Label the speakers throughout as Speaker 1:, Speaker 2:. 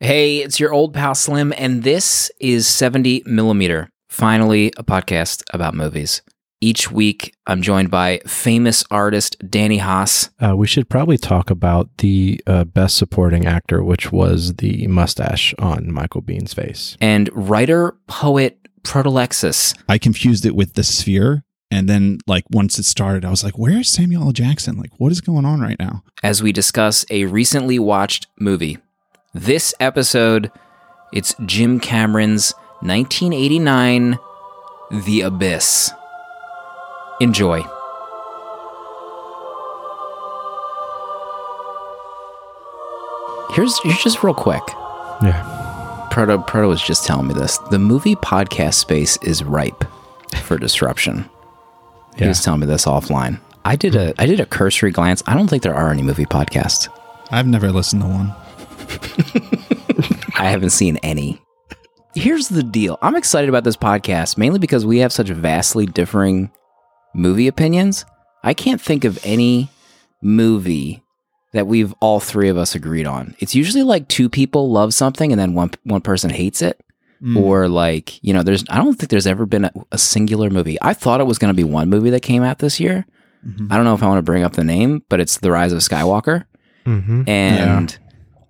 Speaker 1: Hey, it's your old pal Slim, and this is 70 Millimeter. Finally, a podcast about movies. Each week, I'm joined by famous artist Danny Haas.
Speaker 2: Uh, we should probably talk about the uh, best supporting actor, which was the mustache on Michael Biehn's face.
Speaker 1: and writer poet Protolexis.
Speaker 3: I confused it with the sphere. And then, like, once it started, I was like, where's Samuel L. Jackson? Like, what is going on right now?
Speaker 1: as we discuss a recently watched movie. This episode, it's Jim Cameron's 1989 The Abyss. Enjoy. Here's, here's just real quick.
Speaker 2: Yeah.
Speaker 1: Proto Proto was just telling me this. The movie podcast space is ripe for disruption. He
Speaker 2: Yeah.
Speaker 1: was telling me this offline. I did a I did a cursory glance. I don't think there are any movie podcasts.
Speaker 3: I've never listened to one.
Speaker 1: I haven't seen any. Here's the deal. I'm excited about this podcast mainly because we have such vastly differing movie opinions. I can't think of any movie that we've all three of us agreed on. It's usually like two people love something and then one one person hates it.
Speaker 3: Mm.
Speaker 1: Or like, you know, there's I don't think there's ever been a, a singular movie. I thought it was going to be one movie that came out this year.
Speaker 3: Mhm.
Speaker 1: I don't know if I want to bring up the name, but it's The Rise of Skywalker
Speaker 2: hmm
Speaker 1: and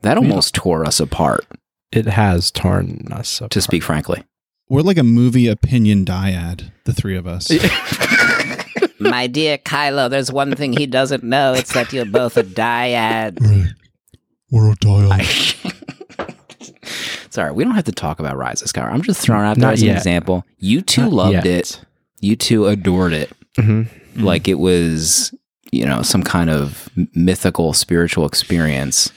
Speaker 1: that almost tore us apart
Speaker 2: It has torn us up.
Speaker 1: to speak frankly.
Speaker 3: We're like a movie opinion dyad, the three of us.
Speaker 1: My dear Kylo, there's one thing he doesn't know. It's that you're both a dyad.
Speaker 3: right. We're a dyad.
Speaker 1: Sorry, we don't have to talk about Rise of Skywalker. I'm just throwing out there
Speaker 2: Not
Speaker 1: as an example. You two
Speaker 2: Not
Speaker 1: loved
Speaker 2: yet.
Speaker 1: it. You two adored it.
Speaker 2: hmm
Speaker 1: Like it was, you know, some kind of mythical, spiritual experience.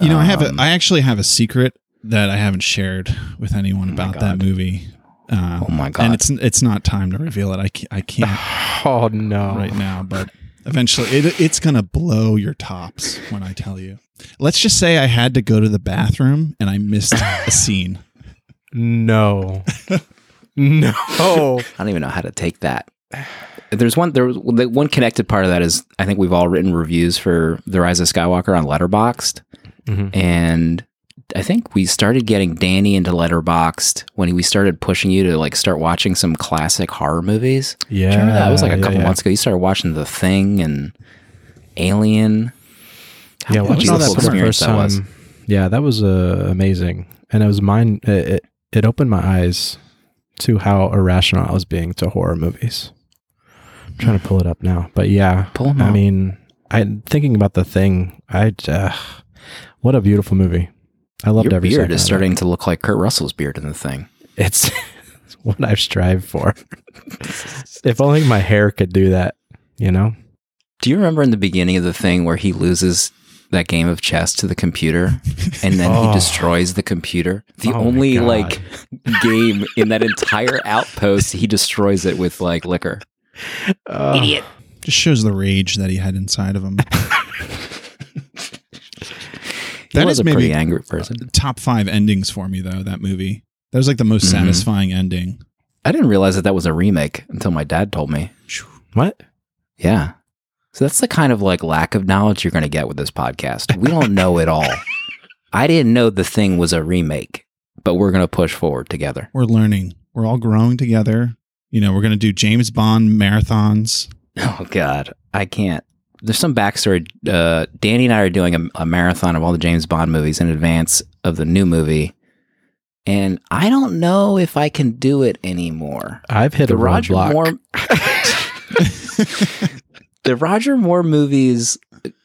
Speaker 3: You know, I have a,
Speaker 1: Um,
Speaker 3: I actually have a secret that I haven't shared with anyone
Speaker 1: Oh
Speaker 3: about that movie. Uh,
Speaker 1: Oh my God.
Speaker 3: And it's it's not time to reveal it. I can't, I can't
Speaker 2: Oh no!
Speaker 3: right now, but eventually it, it's gonna blow your tops when I tell you. Let's just say I had to go to the bathroom and I missed a scene.
Speaker 2: No. no.
Speaker 1: I don't even know how to take that. There's one there was one connected part of that is I think we've all written reviews for The Rise of Skywalker on Letterboxd.
Speaker 2: Mhm.
Speaker 1: and I think we started getting Danny into Letterboxd when we started pushing you to like start watching some classic horror movies. Do
Speaker 2: Yeah.
Speaker 1: remember that? It was like a
Speaker 2: yeah,
Speaker 1: couple
Speaker 2: yeah.
Speaker 1: months ago. You started watching The Thing and Alien. How
Speaker 2: Yeah, watching all that for the first
Speaker 1: that
Speaker 2: time. Yeah, that was uh, amazing, and it was mine. It, it it opened my eyes to how irrational I was being to horror movies. I'm trying to pull it up now, but yeah,
Speaker 1: Pull 'em
Speaker 2: I
Speaker 1: up.
Speaker 2: mean, I thinking about the thing. I uh, what a beautiful movie. I loved
Speaker 1: Your
Speaker 2: every
Speaker 1: beard
Speaker 2: second
Speaker 1: is starting to look like Kurt Russell's beard in The Thing.
Speaker 2: It's, it's what I've strived for. if only my hair could do that, you know.
Speaker 1: Do you remember in the beginning of The Thing where he loses that game of chess to the computer and then he
Speaker 2: Oh.
Speaker 1: destroys the computer? The
Speaker 2: Oh
Speaker 1: only like game in that entire outpost, he destroys it with like liquor.
Speaker 2: Oh,
Speaker 1: Idiot.
Speaker 3: Just shows the rage that he had inside of him. That
Speaker 1: was
Speaker 3: is
Speaker 1: a pretty
Speaker 3: maybe-
Speaker 1: angry person.
Speaker 3: Top five endings for me though. That movie. That was like the most
Speaker 1: Mhm.
Speaker 3: satisfying ending.
Speaker 1: I didn't realize that that was a remake until my dad told me.
Speaker 2: What?
Speaker 1: Yeah. So that's the kind of like lack of knowledge you're going to get with this podcast. We don't know it all. I didn't know the thing was a remake, but we're going to push forward together.
Speaker 3: We're learning. We're all growing together. You know, we're gonna do James Bond marathons.
Speaker 1: Oh God, I can't. There's some backstory. Uh, Danny and I are doing a, a marathon of all the James Bond movies in advance of the new movie, and I don't know if I can do it anymore.
Speaker 2: I've hit
Speaker 1: the
Speaker 2: a
Speaker 1: Roger
Speaker 2: roadblock.
Speaker 1: Moore, the Roger Moore movies.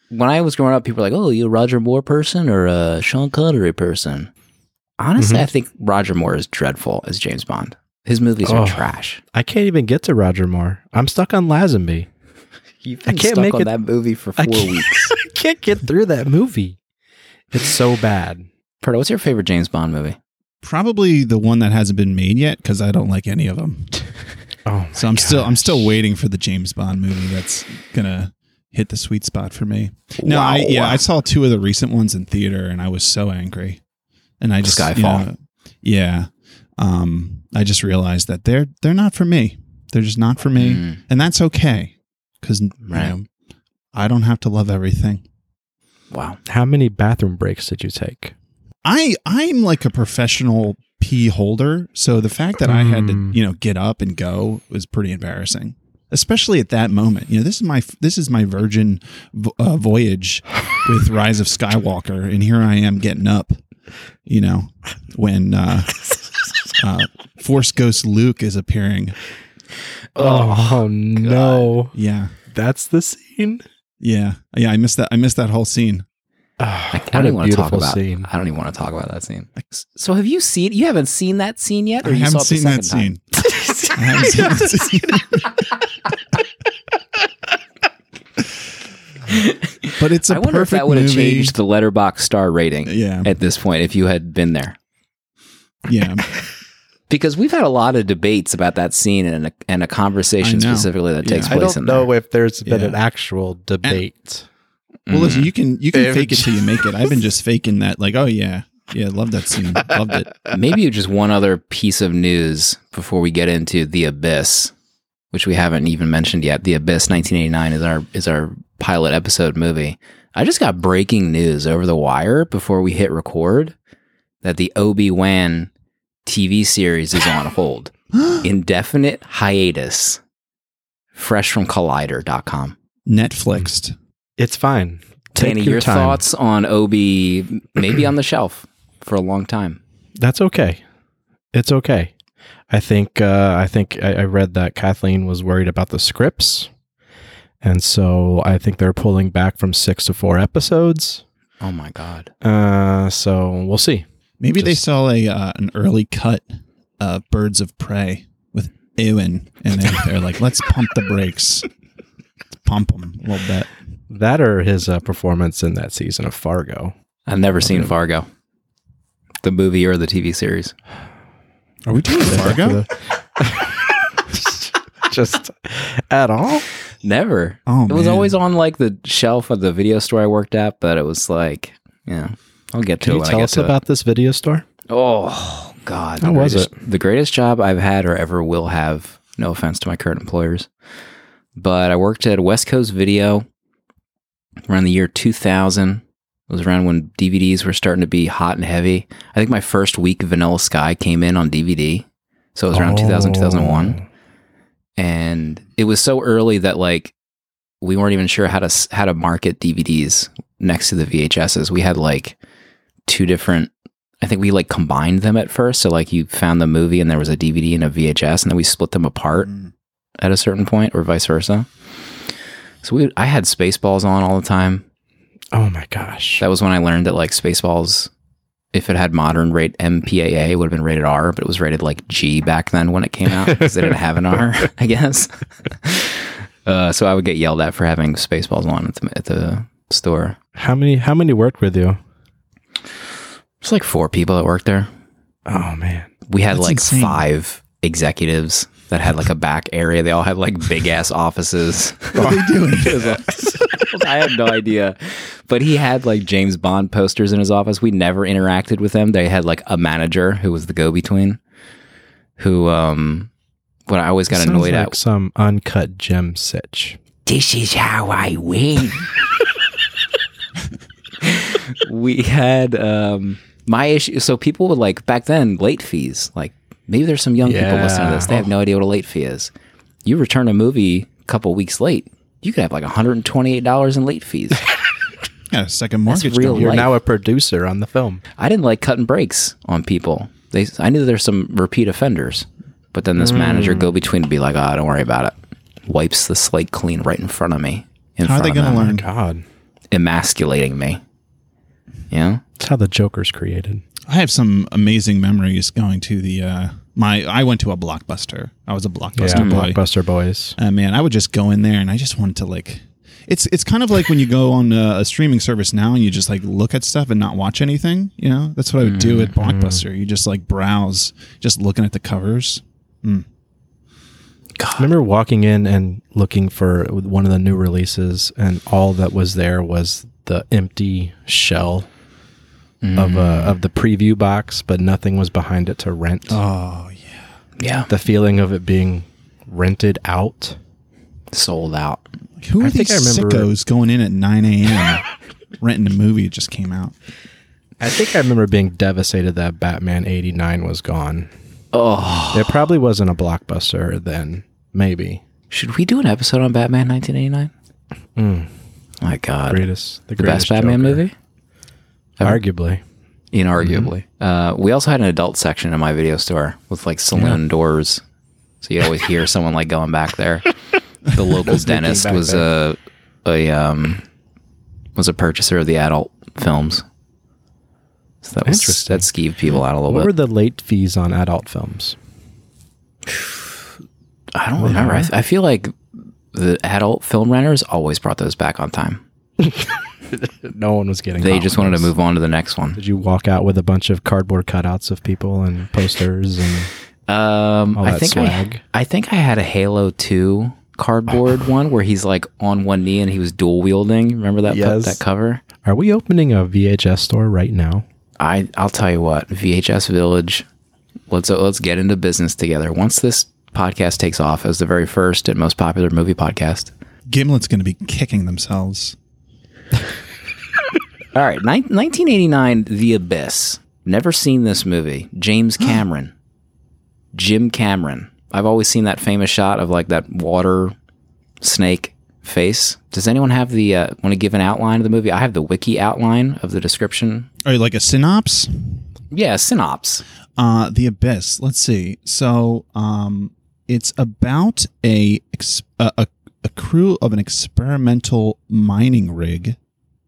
Speaker 1: When I was growing up, people were like, "Oh, you a Roger Moore person or a Sean Connery person?" Honestly,
Speaker 2: Mhm.
Speaker 1: I think Roger Moore is dreadful as James Bond. His movies
Speaker 2: Oh.
Speaker 1: are trash.
Speaker 2: I can't even get to Roger Moore. I'm stuck on Lazenby.
Speaker 1: You've
Speaker 2: I can't
Speaker 1: stuck
Speaker 2: make
Speaker 1: on
Speaker 2: it-
Speaker 1: that movie for four
Speaker 2: can't-
Speaker 1: weeks.
Speaker 2: I can't get through that movie. It's so bad.
Speaker 1: Perdo, what's your favorite James Bond movie?
Speaker 3: Probably the one that hasn't been made yet because I don't like any of them.
Speaker 2: Oh,
Speaker 3: So I'm still I'm still waiting for the James Bond movie that's gonna hit the sweet spot for me. No, I yeah, I saw two of the recent ones in theater and I was so angry. And I just you
Speaker 1: Skyfall.
Speaker 3: know, yeah. Um I just realized that they're they're not for me. They're just not for me.
Speaker 1: Mm.
Speaker 3: And that's okay. Cause
Speaker 1: Right.
Speaker 3: you know, I don't have to love everything.
Speaker 1: Wow.
Speaker 2: How many bathroom breaks did you take?
Speaker 3: I I'm like a professional pee holder, so the fact that I had to
Speaker 2: Mm.
Speaker 3: you know get up and go was pretty embarrassing, especially at that moment. You know, this is my this is my virgin vo- uh, voyage with Rise of Skywalker, and here I am getting up. You know, when uh, uh, Force Ghost Luke is appearing.
Speaker 2: Oh, oh, no.
Speaker 3: Yeah,
Speaker 2: That's the scene?
Speaker 3: yeah, yeah. I missed that. I missed that whole scene.
Speaker 1: Ah, I,
Speaker 2: I
Speaker 1: don't even want to talk
Speaker 2: beautiful
Speaker 1: about.
Speaker 2: scene.
Speaker 1: I don't even want to talk about that scene. So have you seen? You haven't seen that scene yet, or
Speaker 3: I
Speaker 1: you
Speaker 3: haven't
Speaker 1: saw
Speaker 3: seen that scene. I haven't seen that scene. but it's a
Speaker 1: I wonder if that would have changed the letterbox star rating
Speaker 3: Yeah,
Speaker 1: at this point if you had been there.
Speaker 3: yeah.
Speaker 1: Because we've had a lot of debates about that scene and a, and a conversation specifically that takes
Speaker 3: Yeah.
Speaker 2: I
Speaker 1: place
Speaker 2: don't
Speaker 1: in
Speaker 2: know
Speaker 1: there.
Speaker 2: if there's been
Speaker 3: Yeah.
Speaker 2: an actual debate.
Speaker 3: Well, listen,
Speaker 1: Mhm.
Speaker 3: you can you can
Speaker 2: If-
Speaker 3: fake it till you make it. I've been just faking that. Like, oh yeah, yeah, love that scene, loved it.
Speaker 1: Maybe just one other piece of news before we get into The Abyss, which we haven't even mentioned yet. The Abyss 1989 is our is our pilot episode movie. I just got breaking news over the wire before we hit record that the Obi-Wan TV series is on hold. Indefinite hiatus. Fresh from collider.com.
Speaker 3: Netflixed.
Speaker 2: It's fine. Take
Speaker 1: Danny,
Speaker 2: your,
Speaker 1: your
Speaker 2: time.
Speaker 1: thoughts on Obi maybe on the shelf for a long time.
Speaker 2: That's okay. It's okay. I think uh, I think I, I read that Kathleen was worried about the scripts, and so I think they're pulling back from six to four episodes.
Speaker 1: Oh my god.
Speaker 2: Uh, so we'll see.
Speaker 3: Maybe they
Speaker 2: Just-
Speaker 3: saw a uh, an early cut of Birds of Prey with Ewan, and they, they're like, let's pump the brakes, let's pump them a little bit.
Speaker 2: That or his uh, performance in that season of Fargo.
Speaker 1: I've never seen Fargo. The movie or the TV series.
Speaker 3: Are we doing Fargo?
Speaker 2: Just at all?
Speaker 1: Never.
Speaker 3: Oh,
Speaker 1: it was
Speaker 3: man.
Speaker 1: always on like the shelf of the video store I worked at, but it was like, yeah, I'll get to
Speaker 2: Can
Speaker 1: it
Speaker 2: you tell us about this video store?
Speaker 1: Oh God,
Speaker 2: How was
Speaker 1: greatest- The greatest job I've had or ever will have. No offense to my current employers, but I worked at West Coast Video around the year 2000. It was around when DVDs were starting to be hot and heavy. I think my first week Vanilla Sky came in on DVD, so it was around 2000 2001 and it was so early that like we weren't even sure how to how to market DVDs next to the VHSs. We had like two different. I think we like combined them at first. So like you found the movie and there was a DVD and a VHS, and then we split them apart
Speaker 3: Mm.
Speaker 1: at a certain point, or vice versa. So we, I had Spaceballs on all the time.
Speaker 2: Oh my gosh.
Speaker 1: That was when I learned that like Spaceballs, if it had modern rate MPAA, it would have been rated R, but it was rated like G back then when it came out because they didn't have an R, I guess. Uh, so I would get yelled at for having Spaceballs on at the, at the store.
Speaker 2: How many how many worked with you?
Speaker 1: There's like four people that worked there.
Speaker 2: Oh man.
Speaker 1: We had
Speaker 3: That's
Speaker 1: like
Speaker 3: insane.
Speaker 1: five executives that had like a back area. They all had like big ass offices.
Speaker 3: What are they doing?
Speaker 1: I have no idea. But he had like James Bond posters in his office. We never interacted with them. They had like a manager who was the go between who um what I always got
Speaker 2: Sounds
Speaker 1: annoyed
Speaker 2: like
Speaker 1: at.
Speaker 2: some uncut gem sitch.
Speaker 1: This is how I win. we had um my issue so people would like back then late fees like maybe there's some young people listening to this they have no idea what a late fee is you return a movie a couple weeks late you could have like $128 in late fees
Speaker 3: a second mortgage.
Speaker 1: real.
Speaker 2: You're
Speaker 1: life.
Speaker 2: now a producer on the film.
Speaker 1: i didn't like cutting breaks on people they i knew there's some repeat offenders but then this manager mm. go between would be like oh don't worry about it wipes the slate clean right in front of me in
Speaker 3: How are they gonna learn?
Speaker 2: God.
Speaker 1: emasculating me yeah
Speaker 2: That's how the Joker's created.
Speaker 3: I have some amazing memories going to the uh my I went to a blockbuster. I was a blockbuster
Speaker 2: Yeah,
Speaker 3: boy.
Speaker 2: Blockbuster Boys.
Speaker 3: Uh, man, I would just go in there and I just wanted to like it's it's kind of like when you go on a, a streaming service now and you just like look at stuff and not watch anything, you know? That's what I would do at Blockbuster. You just like browse, just looking at the covers.
Speaker 2: I remember walking in and looking for one of the new releases, and all that was there was the empty shell of uh, of the preview box, but nothing was behind it to rent.
Speaker 3: Oh, yeah.
Speaker 1: yeah
Speaker 2: The feeling of it being rented out.
Speaker 1: sold out
Speaker 3: Who are
Speaker 2: I think
Speaker 3: these
Speaker 2: I
Speaker 3: sickos going in at 9 a.m. renting a movie that just came out?
Speaker 2: I think I remember being devastated that Batman 89 was gone.
Speaker 1: Oh,
Speaker 2: It probably wasn't a blockbuster then. Maybe.
Speaker 1: should we do an episode on Batman 1989?
Speaker 2: Mm,
Speaker 1: My God,
Speaker 2: greatest.
Speaker 1: the best Batman
Speaker 2: Joker.
Speaker 1: movie, Ever.
Speaker 2: Arguably.
Speaker 1: inarguably. Uh, we also had an adult section in my video store with like saloon doors, so you always hear someone like going back there. The local dentist was a a um was a purchaser of the adult films. So that was
Speaker 2: Interesting.
Speaker 1: that skeeved people out a little
Speaker 2: What
Speaker 1: bit.
Speaker 2: were the late fees on adult films?
Speaker 1: I don't remember. I, I feel like the adult film renters always brought those back on time.
Speaker 2: No one was getting.
Speaker 1: They just wanted to move on to the next one.
Speaker 2: Did you walk out with a bunch of cardboard cutouts of people and posters and
Speaker 1: Um,
Speaker 2: All
Speaker 1: I think
Speaker 2: swag.
Speaker 1: I, I think I had a Halo Two cardboard one where he's like on one knee and he was dual wielding. Remember that
Speaker 2: Yes.
Speaker 1: that cover?
Speaker 2: Are we opening a VHS store right now?
Speaker 1: I I'll tell you what, VHS Village. Let's let's get into business together. Once this podcast takes off as the very first and most popular movie podcast.
Speaker 3: Gimlet's going to be kicking themselves.
Speaker 1: All right, nine, 1989, The Abyss. Never seen this movie. James Cameron, Jim Cameron. I've always seen that famous shot of like that water snake face. Does anyone have the uh, want to give an outline of the movie? I have the wiki outline of the description.
Speaker 3: Are you like a synops?
Speaker 1: Yeah, synops.
Speaker 3: Uh, the Abyss. Let's see. So, um, it's about a, ex- a a a crew of an experimental mining rig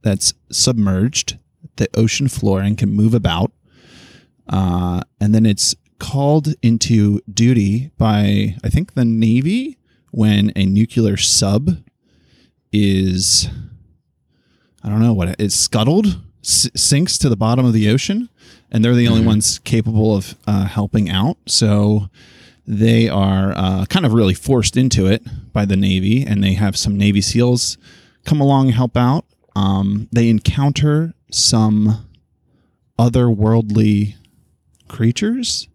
Speaker 3: that's submerged the ocean floor and can move about. Uh, and then it's called into duty by I think the Navy when a nuclear sub is I don't know what it is scuttled, s- sinks to the bottom of the ocean, and they're the only ones capable of uh, helping out. So they are uh, kind of really forced into it by the Navy, and they have some Navy SEALs come along and help out. Um, they encounter some otherworldly creatures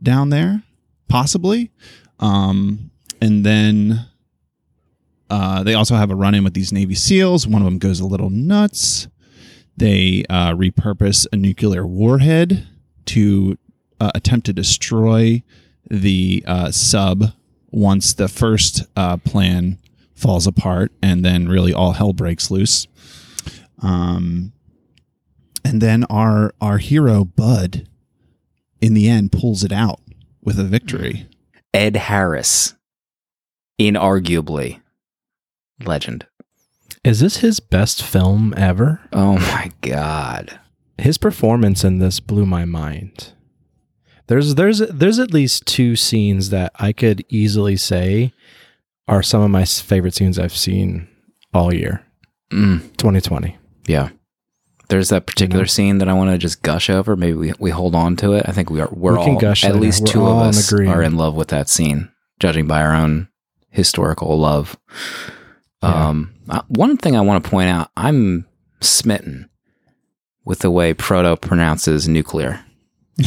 Speaker 3: down there, possibly. Um, and then uh, they also have a run in with these Navy SEALs. One of them goes a little nuts. They uh, repurpose a nuclear warhead to uh, attempt to destroy the uh, sub once the first uh, plan falls apart, and then really all hell breaks loose. Um, and then our our hero Bud, in the end, pulls it out with a victory.
Speaker 1: Ed Harris, inarguably legend.
Speaker 2: Is this his best film ever?
Speaker 1: Oh my god.
Speaker 2: His performance in this blew my mind. There's there's there's at least two scenes that I could easily say are some of my favorite scenes I've seen all year.
Speaker 1: Mm,
Speaker 2: 2020.
Speaker 1: yeah. There's that particular
Speaker 2: know?
Speaker 1: scene that I want to just gush over. Maybe we, we hold on to it. I think we are we're
Speaker 2: We can
Speaker 1: all
Speaker 2: gush
Speaker 1: at
Speaker 2: later.
Speaker 1: least
Speaker 2: We're
Speaker 1: two of us
Speaker 2: agreement.
Speaker 1: are in love with that scene, judging by our own historical love.
Speaker 2: Yeah.
Speaker 1: Um, uh, one thing I want to point out, I'm smitten with the way Proto pronounces nuclear.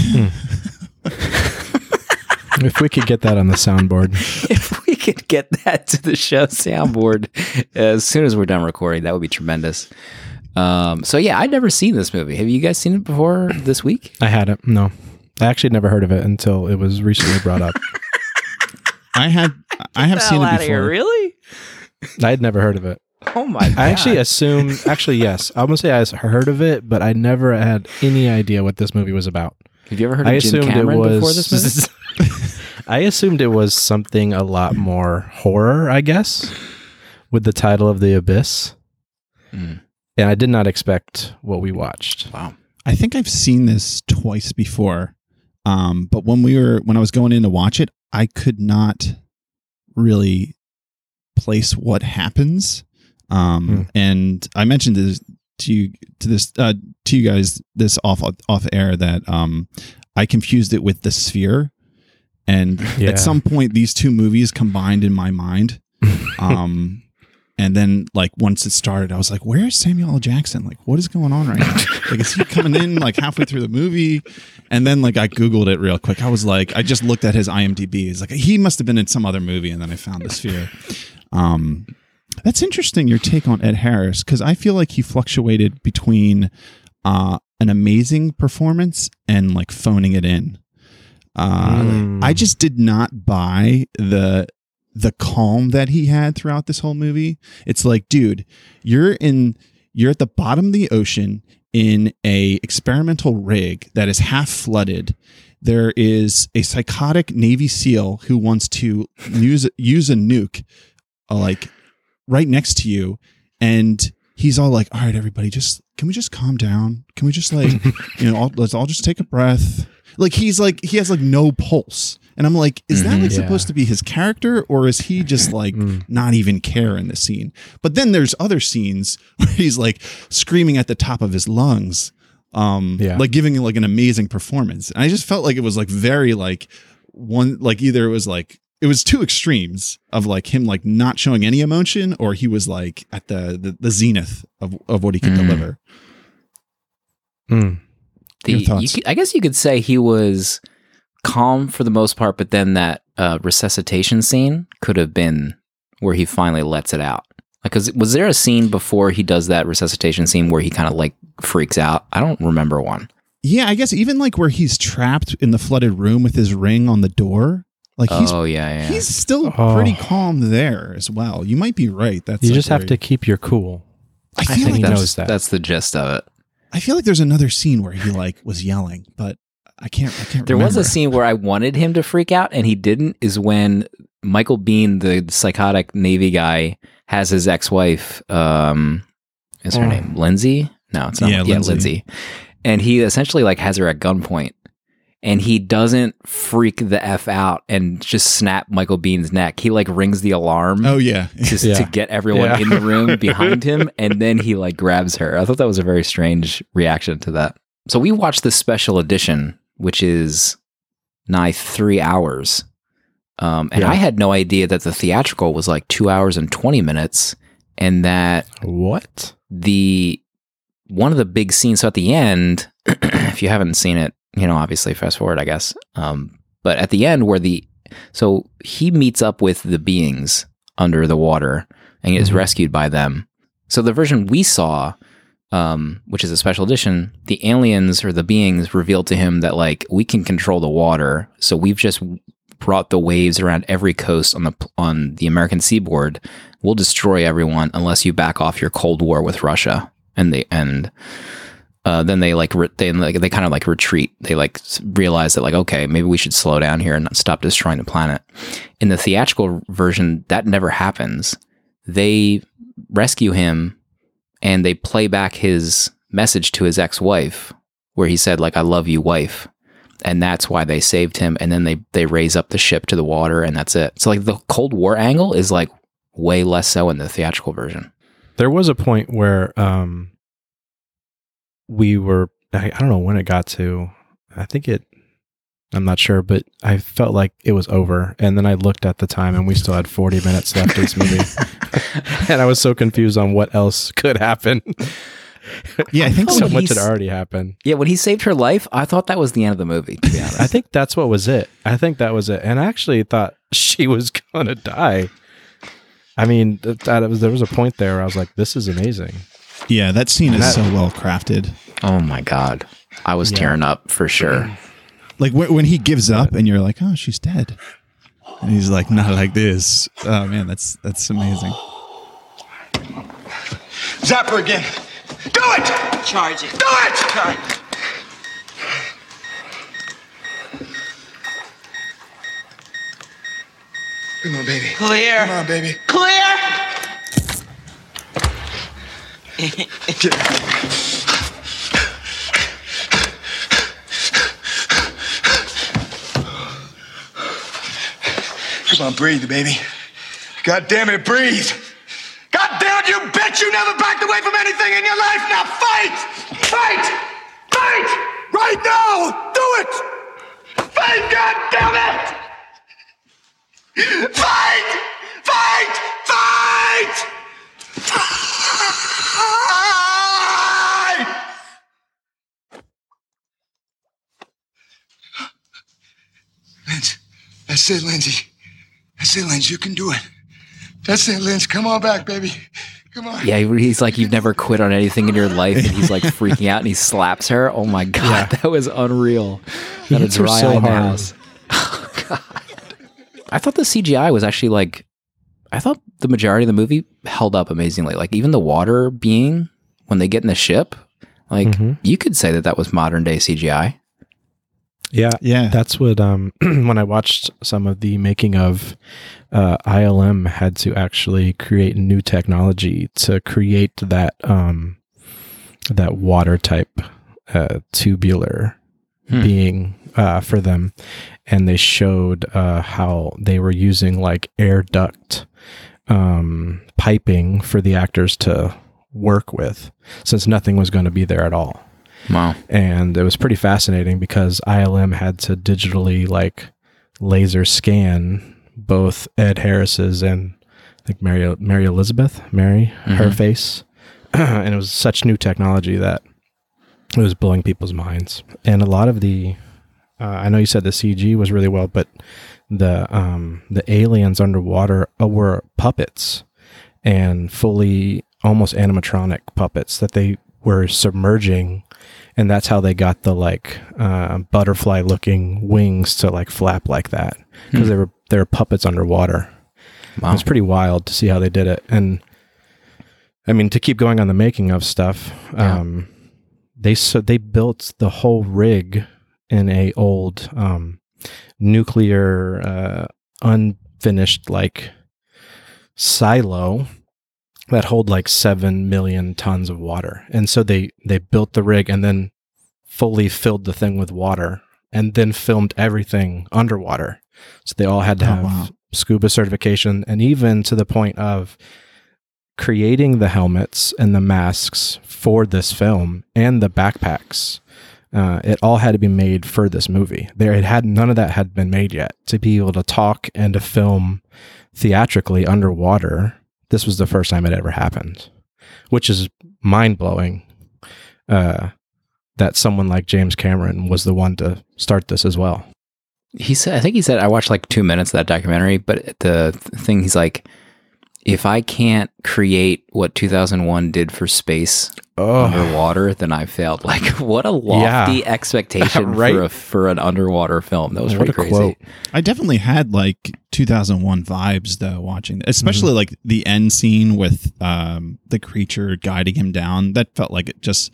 Speaker 2: if we could get that on the soundboard.
Speaker 1: if we could get that to the show soundboard as soon as we're done recording, that would be tremendous. Um, so yeah, I'd never seen this movie. Have you guys seen it before this week?
Speaker 2: I hadn't. No. I actually never heard of it until it was recently brought up.
Speaker 3: I had I have seen it before.
Speaker 1: really?
Speaker 2: I had never heard of it.
Speaker 1: Oh my god!
Speaker 2: I actually assumed, actually, yes. I'm going to say I heard of it, but I never had any idea what this movie was about.
Speaker 1: Have you ever heard
Speaker 2: I
Speaker 1: Jim
Speaker 2: assumed
Speaker 1: Cameron
Speaker 2: it was.
Speaker 1: before this movie?
Speaker 2: I assumed it was something a lot more horror, I guess, with the title of The Abyss.
Speaker 1: Mm.
Speaker 2: And I did not expect what we watched.
Speaker 1: Wow.
Speaker 3: I think I've seen this twice before. Um, but when we were when I was going in to watch it, I could not really place what happens. Um,
Speaker 2: Hmm.
Speaker 3: and I mentioned this to you to this uh, to you guys this off off air that um, I confused it with the Sphere, and
Speaker 2: Yeah.
Speaker 3: at some point these two movies combined in my mind. Um, and then like once it started, I was like, "Where's Samuel L. Jackson? Like, what is going on right now? like, is he coming in like halfway through the movie?" And then like I googled it real quick. I was like, I just looked at his IMDb. It's like he must have been in some other movie, and then I found the Sphere. Um, that's interesting. Your take on Ed Harris because I feel like he fluctuated between uh, an amazing performance and like phoning it in. Uh,
Speaker 2: Mm.
Speaker 3: I just did not buy the the calm that he had throughout this whole movie. It's like, dude, you're in you're at the bottom of the ocean in a experimental rig that is half flooded. There is a psychotic Navy SEAL who wants to use use a nuke, uh, like right next to you, and he's all like, "All right, everybody, just can we just calm down? Can we just like, you know, all, let's all just take a breath." Like he's like he has like no pulse, and I'm like, is that
Speaker 1: Mhm.
Speaker 3: like
Speaker 2: Yeah.
Speaker 3: supposed to be his character, or is he just like
Speaker 2: Mm.
Speaker 3: not even care in this scene? But then there's other scenes where he's like screaming at the top of his lungs, um,
Speaker 2: Yeah.
Speaker 3: like giving like an amazing performance. And I just felt like it was like very like one like either it was like it was two extremes of like him like not showing any emotion, or he was like at the the, the zenith of of what he could
Speaker 1: Mm.
Speaker 3: deliver.
Speaker 2: Mm.
Speaker 1: The,
Speaker 3: Your thoughts?
Speaker 1: could- I guess you could say he was calm for the most part, but then that uh, resuscitation scene could have been where he finally lets it out. Like, 'cause was there a scene before he does that resuscitation scene where he kind of like freaks out? I don't remember one.
Speaker 3: Yeah, I guess even like where he's trapped in the flooded room with his ring on the door, like he's
Speaker 1: oh yeah, yeah.
Speaker 3: he's still
Speaker 2: Oh.
Speaker 3: pretty calm there as well. You might be right. That's
Speaker 2: You
Speaker 3: like
Speaker 2: just have to keep your cool.
Speaker 3: I
Speaker 2: I think
Speaker 3: like
Speaker 2: he
Speaker 1: that's,
Speaker 2: knows that.
Speaker 1: That's the gist of it.
Speaker 3: I feel like there's another scene where he like was yelling, but I can't. I can't.
Speaker 1: There was a scene where I wanted him to freak out and he didn't. Is when Michael Biehn, the psychotic Navy guy, has his ex-wife. Um, is her
Speaker 2: Oh.
Speaker 1: name Lindsay? No, it's not.
Speaker 3: Yeah,
Speaker 1: Yeah,
Speaker 3: Lindsay.
Speaker 1: Lindsay. And he essentially like has her at gunpoint, and he doesn't freak the f out and just snap Michael Biehn's neck. He like rings the alarm.
Speaker 3: Oh yeah,
Speaker 1: Just
Speaker 2: Yeah.
Speaker 1: to get everyone
Speaker 2: Yeah.
Speaker 1: in the room behind him, and then he like grabs her. I thought that was a very strange reaction to that. So we watched the special edition, which is nigh three hours, um, and
Speaker 2: Yeah.
Speaker 1: I had no idea that the theatrical was like two hours and twenty minutes, and that
Speaker 2: What?
Speaker 1: the one of the big scenes. So at the end, if you haven't seen it, you know, obviously fast forward, I guess. Um, but at the end, where the so he meets up with the beings under the water and is
Speaker 2: Mhm.
Speaker 1: rescued by them. So the version we saw, um, which is a special edition, the aliens or the beings revealed to him that like we can control the water. So we've just brought the waves around every coast on the on the American seaboard. We'll destroy everyone unless you back off your Cold War with Russia. And they and uh, then they like re- they like they kind of like retreat. They like realize that like okay maybe we should slow down here and not stop destroying the planet. In the theatrical version, that never happens. They rescue him and they play back his message to his ex-wife where he said like I love you wife and that's why they saved him and then they they raise up the ship to the water and that's it. So like the Cold War angle is like way less so in the theatrical version.
Speaker 2: There was a point where um we were I, I don't know when it got to. I think it I'm not sure, but I felt like it was over. And then I looked at the time and we still had 40 minutes left in this movie. and I was so confused on what else could happen.
Speaker 3: yeah. I think
Speaker 1: Oh,
Speaker 2: so
Speaker 3: so.
Speaker 2: much had already happened.
Speaker 1: Yeah, when he saved her life, I thought that was the end of the movie, to be honest.
Speaker 2: I think that's what was it. I think that was it. And I actually thought she was going to die. I mean, th- that was, there was a point there where I was like, this is amazing.
Speaker 3: Yeah, that scene is
Speaker 2: That-
Speaker 3: so well crafted.
Speaker 1: oh my god. I was
Speaker 2: Yeah.
Speaker 1: tearing up for sure.
Speaker 3: Like when, when he gives up, and you're like, "Oh, she's dead," and he's like, "Not like this." Oh man, that's that's amazing.
Speaker 4: Zapper again. Do it!
Speaker 5: Charge it.
Speaker 4: Do it!
Speaker 5: Charge.
Speaker 4: Come on, baby.
Speaker 5: Clear.
Speaker 4: Come on, baby.
Speaker 5: Clear.
Speaker 4: Get Come on, breathe, baby. God damn it, breathe. God damn it, you bitch! You never backed away from anything in your life. Now fight! Fight! Fight! Right now! Do it! Fight! God damn it! Fight! Fight! Fight! Lindsay, that's it, Lindsay. That's it, Lindsay. You can do it. That's it, Lindsay. Come on back, baby. Come on.
Speaker 1: Yeah, he's like, you've never quit on anything in your life, and he's like freaking out, and he slaps her. Oh my god, that was unreal.
Speaker 2: He
Speaker 1: Got a
Speaker 2: hits her
Speaker 1: dry
Speaker 2: so
Speaker 1: eye in the
Speaker 2: hard.
Speaker 1: Oh god. I thought the CGI was actually like, I thought the majority of the movie held up amazingly. Like even the water being when they get in the ship, like
Speaker 2: Mhm.
Speaker 1: you could say that that was modern day CGI.
Speaker 2: Yeah,
Speaker 3: Yeah.
Speaker 2: that's what um when I watched some of the making of uh ILM had to actually create new technology to create that um that water type uh tubular
Speaker 1: Hmm.
Speaker 2: being uh for them and they showed uh how they were using like air duct um piping for the actors to work with since nothing was going to be there at all
Speaker 1: Wow.
Speaker 2: and it was pretty fascinating because ILM had to digitally like laser scan both Ed Harris's and I think Mary Mary Elizabeth Mary her
Speaker 1: Mhm.
Speaker 2: face, and it was such new technology that it was blowing people's minds. And a lot of the, uh, I know you said the CG was really well, but the um the aliens underwater uh, were puppets and fully almost animatronic puppets that they were submerging and that's how they got the like uh, butterfly looking wings to like flap like that because they were they were puppets underwater.
Speaker 1: Wow.
Speaker 2: It was pretty wild to see how they did it, and I mean to keep going on the making of stuff.
Speaker 1: Yeah.
Speaker 2: Um, they so they built the whole rig in a old um, nuclear uh, unfinished like silo that hold like seven million tons of water. And so they they built the rig and then fully filled the thing with water and then filmed everything underwater. So they all had to
Speaker 3: Oh,
Speaker 2: have
Speaker 3: wow.
Speaker 2: scuba certification and even to the point of creating the helmets and the masks for this film and the backpacks. Uh, it all had to be made for this movie. There, it had none of that had been made yet. To be able to talk and to film theatrically underwater, this was the first time it ever happened, which is mind blowing. Uh, that someone like James Cameron was the one to start this as well.
Speaker 1: he said i think he said i watched like two minutes of that documentary but the thing he's like if i can't create what 2001 did for space
Speaker 2: Oh,
Speaker 1: underwater then i failed like what a lofty expectation
Speaker 2: Right?
Speaker 1: for a, for an underwater film that was
Speaker 2: What
Speaker 1: pretty
Speaker 2: a
Speaker 1: crazy
Speaker 2: quote.
Speaker 3: I definitely had like 2001 vibes though watching, especially like the end scene with um, the creature guiding him down. That felt like it just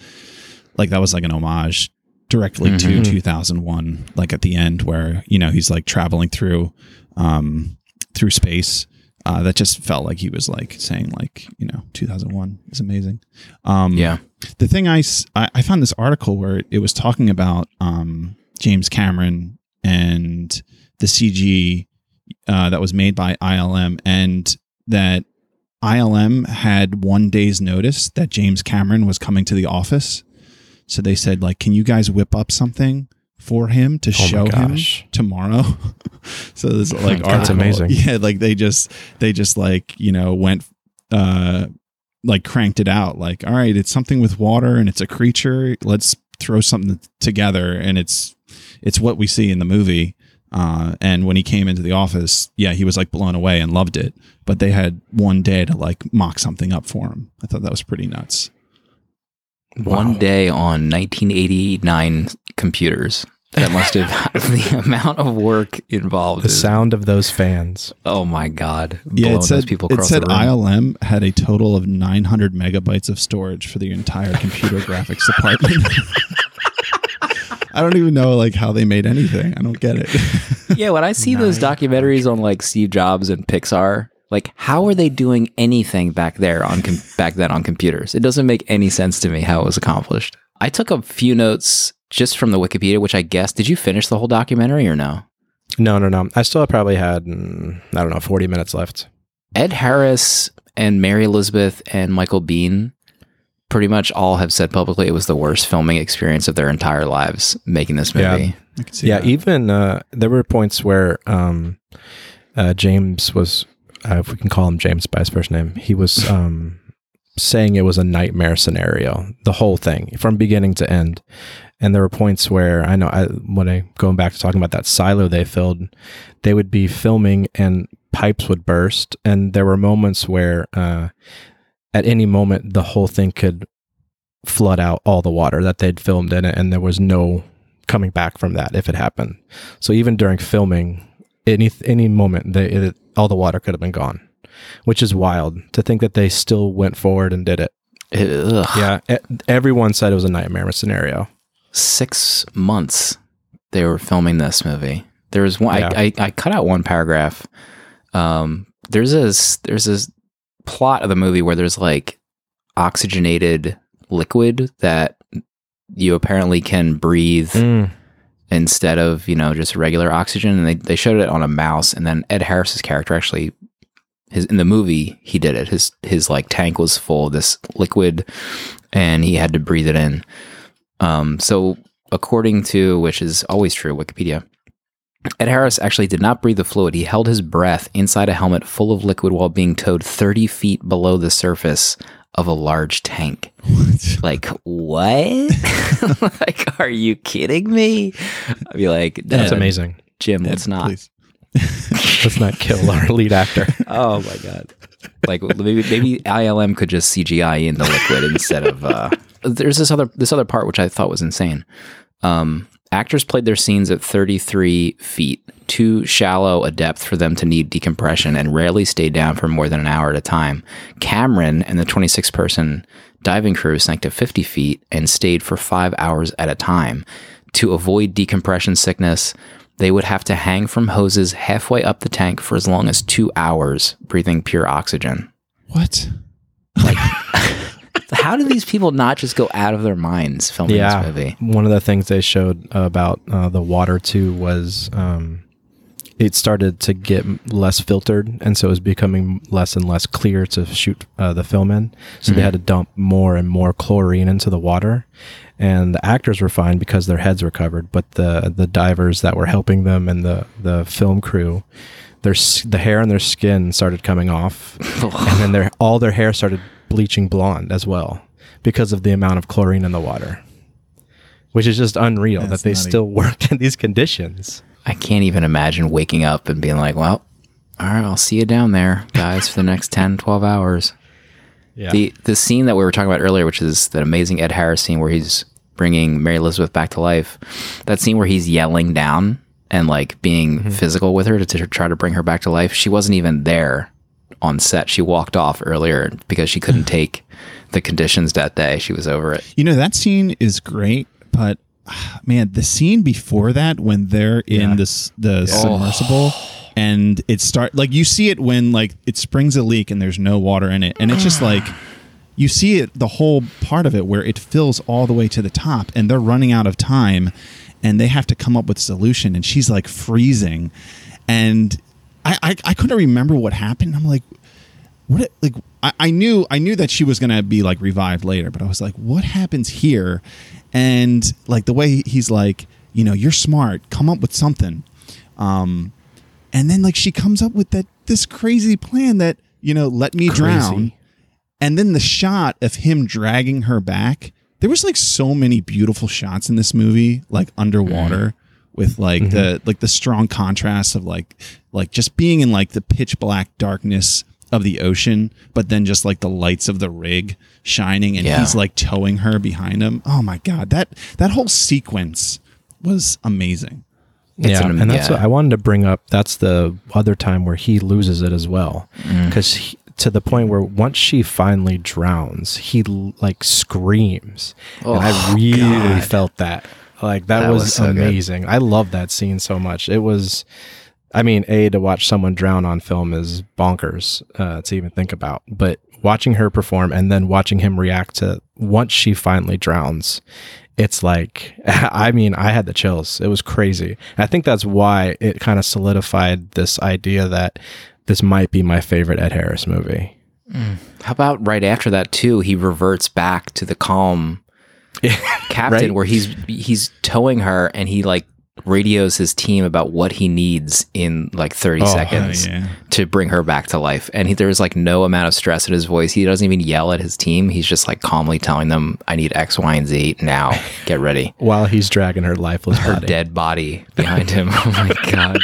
Speaker 3: like that was like an homage directly
Speaker 2: Mm-hmm.
Speaker 3: to 2001. Like at the end where you know he's like traveling through um, through space. Uh, that just felt like he was like saying like you know 2001 is amazing. Um,
Speaker 1: yeah
Speaker 3: the thing I, I found this article where it was talking about um, James Cameron and the CG uh, that was made by ILM, and that ILM had one day's notice that James Cameron was coming to the office. So they said, like, can you guys whip up something for him to
Speaker 2: Oh
Speaker 3: show him tomorrow? so this like
Speaker 2: That's
Speaker 3: article-
Speaker 2: amazing.
Speaker 3: Yeah, like they just they just like you know went uh like cranked it out like all right it's something with water and it's a creature. Let's throw something together. And it's it's what we see in the movie uh and when he came into the office yeah he was like blown away and loved it. But they had one day to like mock something up for him. I thought that was pretty nuts
Speaker 1: one day on 1989 computers. That must have the amount of work involved
Speaker 2: The
Speaker 1: is-
Speaker 2: sound of those fans.
Speaker 1: oh my god.
Speaker 3: Yeah it said
Speaker 1: people
Speaker 3: it said ilm had a total of 900 megabytes of storage for the entire computer graphics department. I don't even know like how they made anything. I don't get it.
Speaker 1: Yeah, when I see those documentaries on like Steve Jobs and Pixar, like how are they doing anything back there on com- back then on computers? It doesn't make any sense to me how it was accomplished. I took a few notes just from the Wikipedia, which I guess did you finish the whole documentary or no?
Speaker 2: No, no, no. I still probably had mm, I don't know forty minutes left.
Speaker 1: Ed Harris and Mary Elizabeth and Michael Biehn pretty much all have said publicly it was the worst filming experience of their entire lives making this
Speaker 2: Yeah.
Speaker 1: movie.
Speaker 3: I can see
Speaker 2: yeah,
Speaker 3: that.
Speaker 2: even uh, there were points where um, uh, James was, uh, if we can call him James by his first name, he was um, saying it was a nightmare scenario, the whole thing from beginning to end. And there were points where I know I, when I going back to talking about that silo they filled, they would be filming and pipes would burst, and there were moments where. Uh, at any moment the whole thing could flood out all the water that they'd filmed in it, and there was no coming back from that if it happened. So even during filming, any any moment, they it, all the water could have been gone, which is wild to think that they still went forward and did it.
Speaker 1: Ugh.
Speaker 2: Yeah, everyone said it was a nightmare scenario.
Speaker 1: Six months they were filming this movie. There was one.
Speaker 2: Yeah.
Speaker 1: I, I, I cut out one paragraph. Um, there's this there's this plot of the movie where there's like oxygenated liquid that you apparently can breathe instead of you know just regular oxygen and they, they showed it on a mouse and then ed harris's character actually his in the movie he did it. His his like tank was full of this liquid and he had to breathe it in. Um so according to which is always true wikipedia ed harris actually did not breathe the fluid. He held his breath inside a helmet full of liquid while being towed 30 feet below the surface of a large tank. Like what? Like are you kidding me? I'd be like
Speaker 2: That's amazing.
Speaker 1: jim let's not.
Speaker 2: Let's not kill our lead actor.
Speaker 1: oh my god. Like maybe maybe ilm could just cgi in the liquid instead of uh there's this other this other part which i thought was insane. Um actors played their scenes at 33 feet too shallow a depth for them to need decompression and rarely stayed down for more than an hour at a time. Cameron and the 26 person diving crew sank to 50 feet and stayed for five hours at a time. To avoid decompression sickness they would have to hang from hoses halfway up the tank for as long as two hours breathing pure oxygen.
Speaker 3: What?
Speaker 1: how do these people not just go out of their minds filming
Speaker 2: yeah,
Speaker 1: this movie
Speaker 2: one of the things they showed about uh, the water too was um, it started to get less filtered, and so it was becoming less and less clear to shoot uh, the film in. So they had to dump more and more chlorine into the water. And the actors were fine because their heads were covered, but the the divers that were helping them and the the film crew, their the hair on their skin started coming off, and then their all their hair started bleaching blonde as well because of the amount of chlorine in the water which is just unreal
Speaker 3: That's
Speaker 2: that they
Speaker 3: nutty.
Speaker 2: still worked in these conditions.
Speaker 1: I can't even imagine waking up and being like, well, all right, I'll see you down there, guys, for the next 10, 12 hours.
Speaker 2: Yeah.
Speaker 1: The the scene that we were talking about earlier, which is that amazing Ed Harris scene where he's bringing Mary Elizabeth back to life, that scene where he's yelling down and like being
Speaker 2: Mm-hmm.
Speaker 1: physical with her to, to try to bring her back to life, she wasn't even there on set. She walked off earlier because she couldn't take the conditions that day. She was over it.
Speaker 3: You know that scene is great, but ah, man, the scene before that when they're in this the submersible and it start like you see it when like it springs a leak and there's no water in it, and it's just like you see it the whole part of it where it fills all the way to the top, and they're running out of time, and they have to come up with a solution, and she's like freezing, and I I, I couldn't remember what happened. I'm like, what it- like I, I knew I knew that she was gonna be like revived later, but I was like, what happens here? And like the way he's like, you know, you're smart, come up with something. Um and then like she comes up with that this crazy plan that, you know, let me drown. And then the shot of him dragging her back. There was like so many beautiful shots in this movie, like underwater, with like the like the strong contrast of like like just being in like the pitch black darkness of the ocean, but then just like the lights of the rig shining and
Speaker 1: Yeah.
Speaker 3: he's like towing her behind him. Oh my god, that that whole sequence was amazing.
Speaker 1: It's
Speaker 2: yeah,
Speaker 1: an-
Speaker 2: and that's
Speaker 1: yeah.
Speaker 2: what I wanted to bring up. That's the other time where he loses it as well,
Speaker 1: Mm.
Speaker 2: because to the point where once she finally drowns, he like screams, and I
Speaker 1: Oh,
Speaker 2: really
Speaker 3: God.
Speaker 2: felt that. Like that,
Speaker 1: That
Speaker 2: was,
Speaker 1: was so good.
Speaker 2: amazing. I love that scene so much. It was, I mean, a to watch someone drown on film is bonkers uh, to even think about, but watching her perform and then watching him react to once she finally drowns it's like i mean i had the chills it was crazy i think that's why it kind of solidified this idea that this might be my favorite ed harris movie
Speaker 1: How about right after that too? He reverts back to the calm captain,
Speaker 2: Right?
Speaker 1: where he's he's towing her, and he like radios his team about what he needs in like thirty
Speaker 2: Oh,
Speaker 1: seconds
Speaker 3: yeah.
Speaker 1: to bring her back to life. And he, there's like no amount of stress in his voice. He doesn't even yell at his team. He's just like calmly telling them, "I need X, Y, and Z now. Get ready."
Speaker 2: while he's dragging her lifeless
Speaker 1: her
Speaker 2: body
Speaker 1: dead body behind him. Oh my god.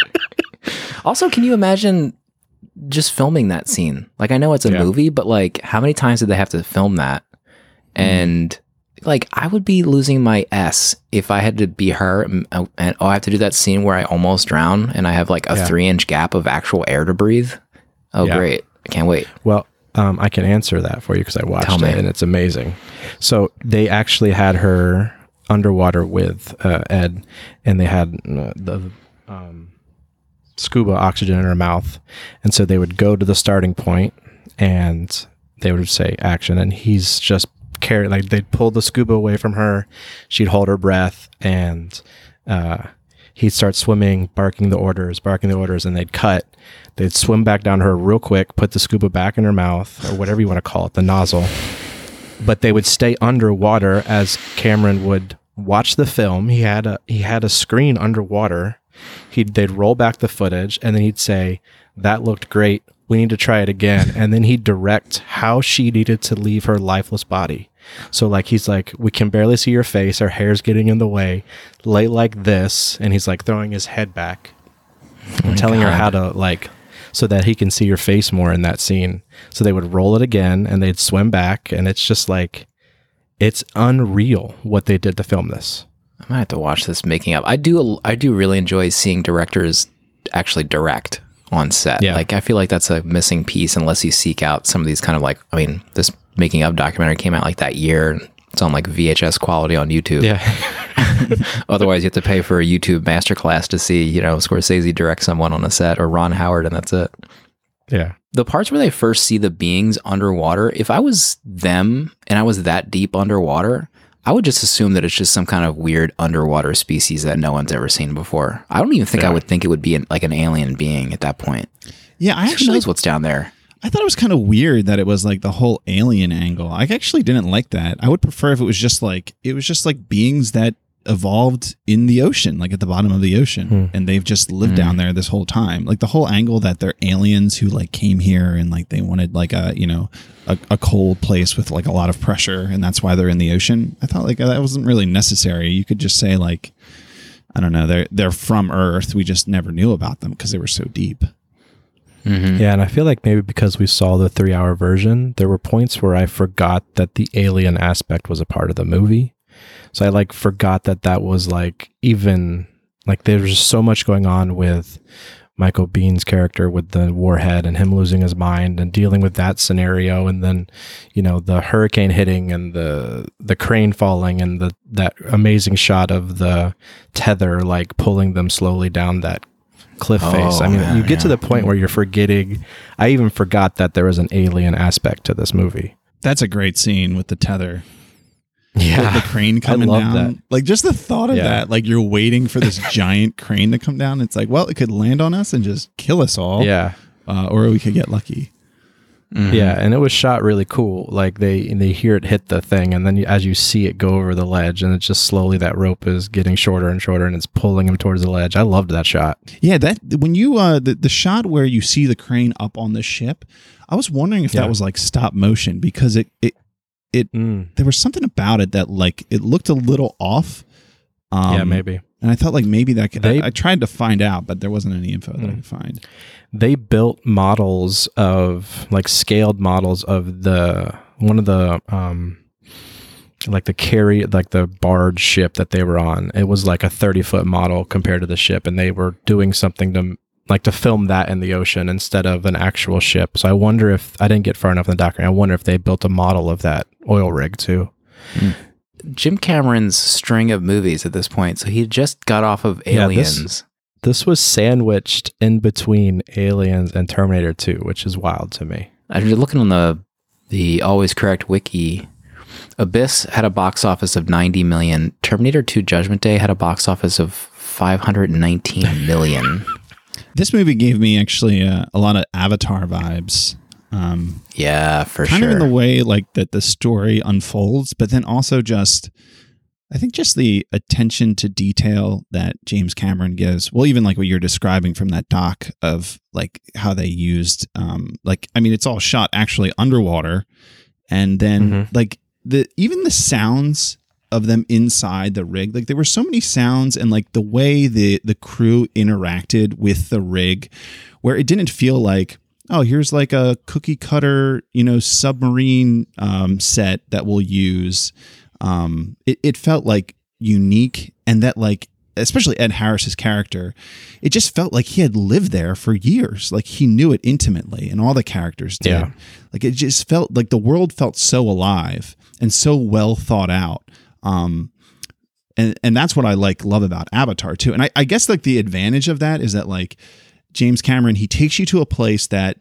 Speaker 1: Also, can you imagine just filming that scene? Like I know it's a
Speaker 2: Yeah.
Speaker 1: movie, but like how many times did they have to film that? Mm-hmm. And like I would be losing my s if I had to be her and, and oh I have to do that scene where I almost drown and I have like a
Speaker 2: Yeah.
Speaker 1: three inch gap of actual air to breathe. Oh
Speaker 2: Yeah.
Speaker 1: great! I can't wait.
Speaker 2: Well, um, I can answer that for you because I watched
Speaker 1: Tell me.
Speaker 2: it and it's amazing. So they actually had her underwater with uh, Ed, and they had uh, the um, scuba oxygen in her mouth, and so they would go to the starting point and they would say action, and he's just carry like they'd pull the scuba away from her, she'd hold her breath, and uh, he'd start swimming, barking the orders, barking the orders, and they'd cut. They'd swim back down her real quick, put the scuba back in her mouth, or whatever you want to call it, the nozzle. But they would stay underwater as Cameron would watch the film. He had a he had a screen underwater. He'd they'd roll back the footage, and then he'd say, "That looked great. We need to try it again." And then he'd direct how she needed to leave her lifeless body. So like he's like, we can barely see your face. Our hair's getting in the way. Lay like this, and he's like throwing his head back oh and telling her how to like so that he can see your face more in that scene. So they would roll it again and they'd swim back and it's just like it's unreal what they did to film this.
Speaker 1: I might have to watch this making up. I do. I do really enjoy seeing directors actually direct on set.
Speaker 2: Yeah.
Speaker 1: Like I feel like that's a missing piece unless you seek out some of these kind of like. I mean, this making up documentary came out like that year. It's on like VHS quality on YouTube.
Speaker 2: Yeah.
Speaker 1: Otherwise, you have to pay for a YouTube masterclass to see, you know, Scorsese direct someone on a set or Ron Howard, and that's it.
Speaker 2: yeah.
Speaker 1: The parts where they first see the beings underwater, if I was them and I was that deep underwater, I would just assume that it's just some kind of weird underwater species that no one's ever seen before. I don't even think I would think it would be an, like an alien being at that point.
Speaker 3: Yeah, I
Speaker 1: Who
Speaker 3: actually
Speaker 1: knows what's down there?
Speaker 3: I thought it was kind of weird that it was like the whole alien angle. I actually didn't like that. I would prefer if it was just like it was just like beings that evolved in the ocean, like at the bottom of the ocean, hmm. and they've just lived down hmm. there this whole time. Like the whole angle that they're aliens who like came here and like they wanted like a you know a, a cold place with like a lot of pressure, and that's why they're in the ocean. I thought like that wasn't really necessary. You could just say like I don't know, they're they're from Earth. We just never knew about them because they were so deep. Mm-hmm.
Speaker 2: Yeah, and I feel like maybe because we saw the 3-hour version, there were points where I forgot that the alien aspect was a part of the movie. So I like forgot that that was like even like there was just so much going on with Michael Biehn's character with the warhead and him losing his mind and dealing with that scenario and then you know the hurricane hitting and the the crane falling and the that amazing shot of the tether like pulling them slowly down that cliff face.
Speaker 1: Oh,
Speaker 2: I mean,
Speaker 1: yeah,
Speaker 2: you get to the point where you're forgetting I even forgot that there was an alien aspect to this movie.
Speaker 3: That's a great scene with the tether.
Speaker 2: Yeah.
Speaker 3: the crane coming
Speaker 2: love
Speaker 3: down.
Speaker 2: that.
Speaker 3: Like just the thought of
Speaker 2: Yeah.
Speaker 3: that, like you're waiting for this giant crane to come down. It's like, well, it could land on us and just kill us all.
Speaker 2: Yeah.
Speaker 3: Uh, or we could get lucky.
Speaker 2: Yeah, and it was shot really cool. Like they they hear it hit the thing, and then you, as you see it go over the ledge, and it's just slowly that rope is getting shorter and shorter, and it's pulling him towards the ledge. I loved that shot.
Speaker 3: Yeah, that when you uh the, the shot where you see the crane up on the ship, I was wondering if
Speaker 2: Yeah.
Speaker 3: that was like stop motion because it it
Speaker 2: Mm.
Speaker 3: there was something about it that like it looked a little off. Um,
Speaker 2: yeah, maybe
Speaker 3: And I thought like maybe that could,
Speaker 2: They- Mm.
Speaker 3: I, I tried to find out, but there wasn't any info that I could find.
Speaker 2: they built models of like scaled models of the one of the um like the carry like the barge ship that they were on it was like a 30 foot model compared to the ship and they were doing something to like to film that in the ocean instead of an actual ship so i wonder if i didn't get far enough in the documentary i wonder if they built a model of that oil rig too
Speaker 1: Jim Cameron's string of movies at this point. So he just got off of
Speaker 2: Yeah, this-
Speaker 1: Aliens.
Speaker 2: this was sandwiched in between aliens and terminator 2 which is wild to me
Speaker 1: I'm just looking on the the always correct wiki. Abyss had a box office of 90 million. Terminator 2 Judgment Day had a box office of 519 million.
Speaker 3: This movie gave me actually uh, a lot of Avatar vibes. Um,
Speaker 1: yeah, for
Speaker 3: kind
Speaker 1: sure.
Speaker 3: of in the way like that the story unfolds, but then also just I think just the attention to detail that James Cameron gives. Well, even like what you're describing from that doc of like how they used um like I mean it's all shot actually underwater and then
Speaker 2: Mhm.
Speaker 3: like the even the sounds of them inside the rig like there were so many sounds and like the way the the crew interacted with the rig where it didn't feel like oh, here's like a cookie cutter, you know, submarine um, set that we'll use. Um, it, it felt like unique and that like especially Ed Harris's character, it just felt like he had lived there for years. Like he knew it intimately, and all the characters did.
Speaker 2: Yeah.
Speaker 3: Like it just felt like the world felt so alive and so well thought out. Um, and and that's what I like love about Avatar too. And I, I guess like the advantage of that is that like James Cameron, he takes you to a place that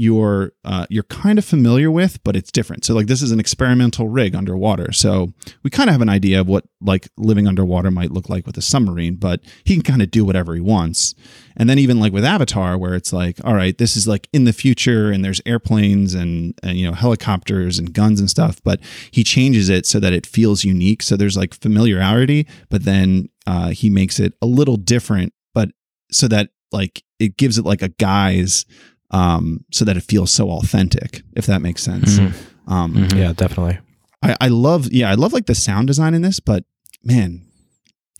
Speaker 3: you're uh, you're kind of familiar with, but it's different. So like this is an experimental rig underwater. So we kind of have an idea of what like living underwater might look like with a submarine, but he can kind of do whatever he wants. And then even like with Avatar, where it's like, all right, this is like in the future, and there's airplanes and, and you know helicopters and guns and stuff, but he changes it so that it feels unique. So there's like familiarity, but then uh, he makes it a little different, but so that like it gives it like a guise um, so that it feels so authentic, if that makes sense. Um,
Speaker 2: Yeah, definitely.
Speaker 3: I, I love, yeah, I love like the sound design in this, but man,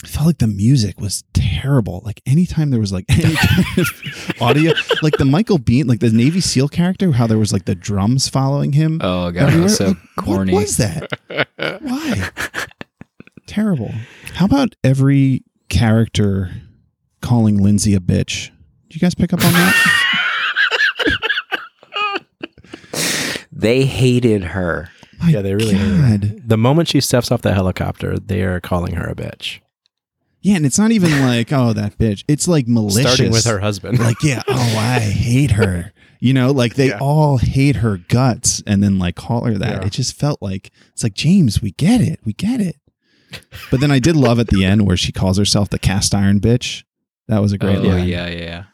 Speaker 3: I felt like the music was terrible. Like anytime there was like any kind of audio, like the Michael Biehn, like the Navy SEAL character, how there was like the drums following him.
Speaker 1: Oh god, it
Speaker 3: everywhere.
Speaker 1: was so
Speaker 3: Like,
Speaker 1: corny.
Speaker 3: What was that? Why? Terrible. How about every character calling Lindsay a bitch? Did you guys pick up on that?
Speaker 1: They hated her.
Speaker 3: My
Speaker 2: yeah, they really hated her.
Speaker 3: God.
Speaker 2: The moment she steps off the helicopter, they are calling her a bitch.
Speaker 3: Yeah, and it's not even like, oh, that bitch. It's like malicious.
Speaker 2: Starting with her husband.
Speaker 3: Like, yeah, oh, I hate her. You know, like they
Speaker 2: Yeah.
Speaker 3: all hate her guts and then like call her that.
Speaker 2: Yeah.
Speaker 3: It just felt like, it's like, James, we get it. We get it. But then I did love at the end where she calls herself the cast iron bitch. That was a great
Speaker 1: Oh
Speaker 3: line.
Speaker 1: yeah, yeah, yeah.